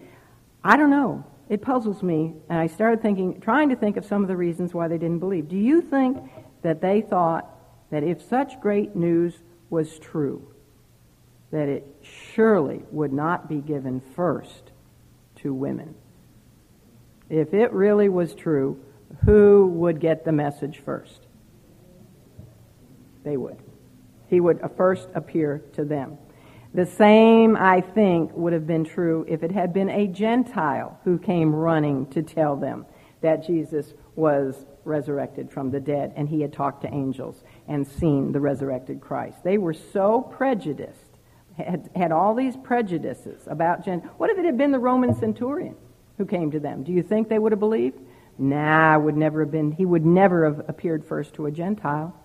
I don't know. It puzzles me, and I started thinking, trying to think of some of the reasons why they didn't believe. Do you think that they thought that if such great news was true, that it surely would not be given first to women? If it really was true, who would get the message first? They would. He would uh, first appear to them. The same, I think, would have been true if it had been a Gentile who came running to tell them that Jesus was resurrected from the dead and he had talked to angels and seen the resurrected Christ. They were so prejudiced, had, had all these prejudices about Gent. What if it had been the Roman centurion who came to them? Do you think they would have believed? Nah, would never have been. He would never have appeared first to a Gentile.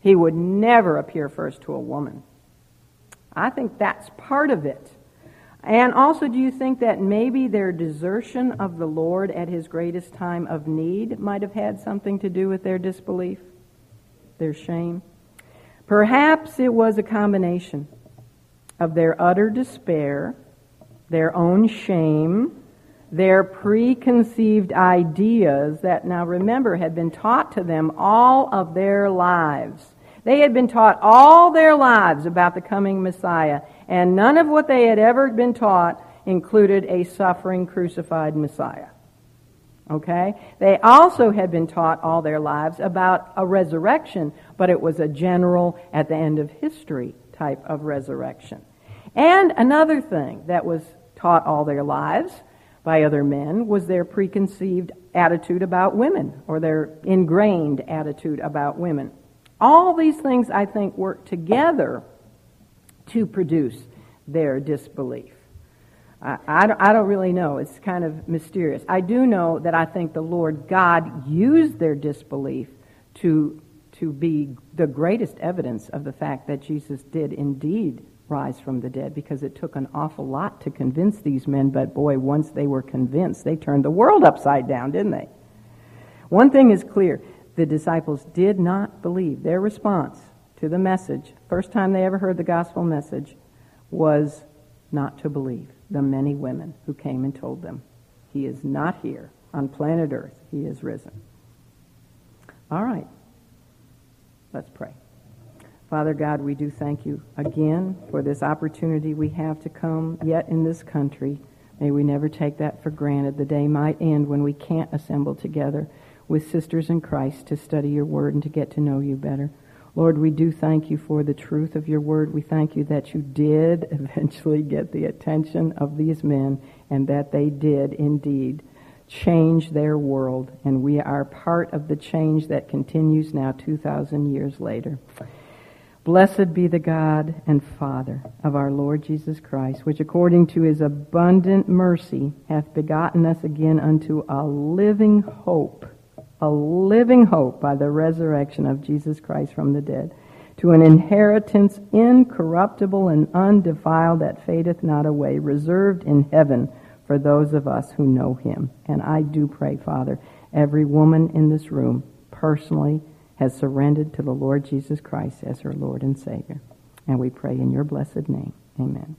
He would never appear first to a woman. I think that's part of it. And also, do you think that maybe their desertion of the Lord at his greatest time of need might have had something to do with their disbelief, their shame? Perhaps it was a combination of their utter despair, their own shame, their preconceived ideas that, now remember, had been taught to them all of their lives. They had been taught all their lives about the coming Messiah, and none of what they had ever been taught included a suffering, crucified Messiah. Okay? They also had been taught all their lives about a resurrection, but it was a general, at the end of history type of resurrection. And another thing that was taught all their lives by other men was their preconceived attitude about women, or their ingrained attitude about women. All these things, I think, work together to produce their disbelief. I, I, don't, really know. It's kind of mysterious. I do know that I think the Lord God used their disbelief to, to be the greatest evidence of the fact that Jesus did indeed rise from the dead because it took an awful lot to convince these men, but boy, once they were convinced, they turned the world upside down, didn't they? One thing is clear the disciples did not believe. Their response to the message, first time they ever heard the gospel message, was not to believe the many women who came and told them, He is not here on planet Earth, He is risen. All right, let's pray. Father God, we do thank you again for this opportunity we have to come yet in this country. May we never take that for granted. The day might end when we can't assemble together with sisters in Christ to study your word and to get to know you better. Lord, we do thank you for the truth of your word. We thank you that you did [laughs] eventually get the attention of these men and that they did indeed change their world. And we are part of the change that continues now 2,000 years later. Blessed be the God and Father of our Lord Jesus Christ, which according to his abundant mercy hath begotten us again unto a living hope a living hope by the resurrection of Jesus Christ from the dead, to an inheritance incorruptible and undefiled that fadeth not away, reserved in heaven for those of us who know him. And I do pray, Father, every woman in this room personally has surrendered to the Lord Jesus Christ as her Lord and Savior. And we pray in your blessed name. Amen.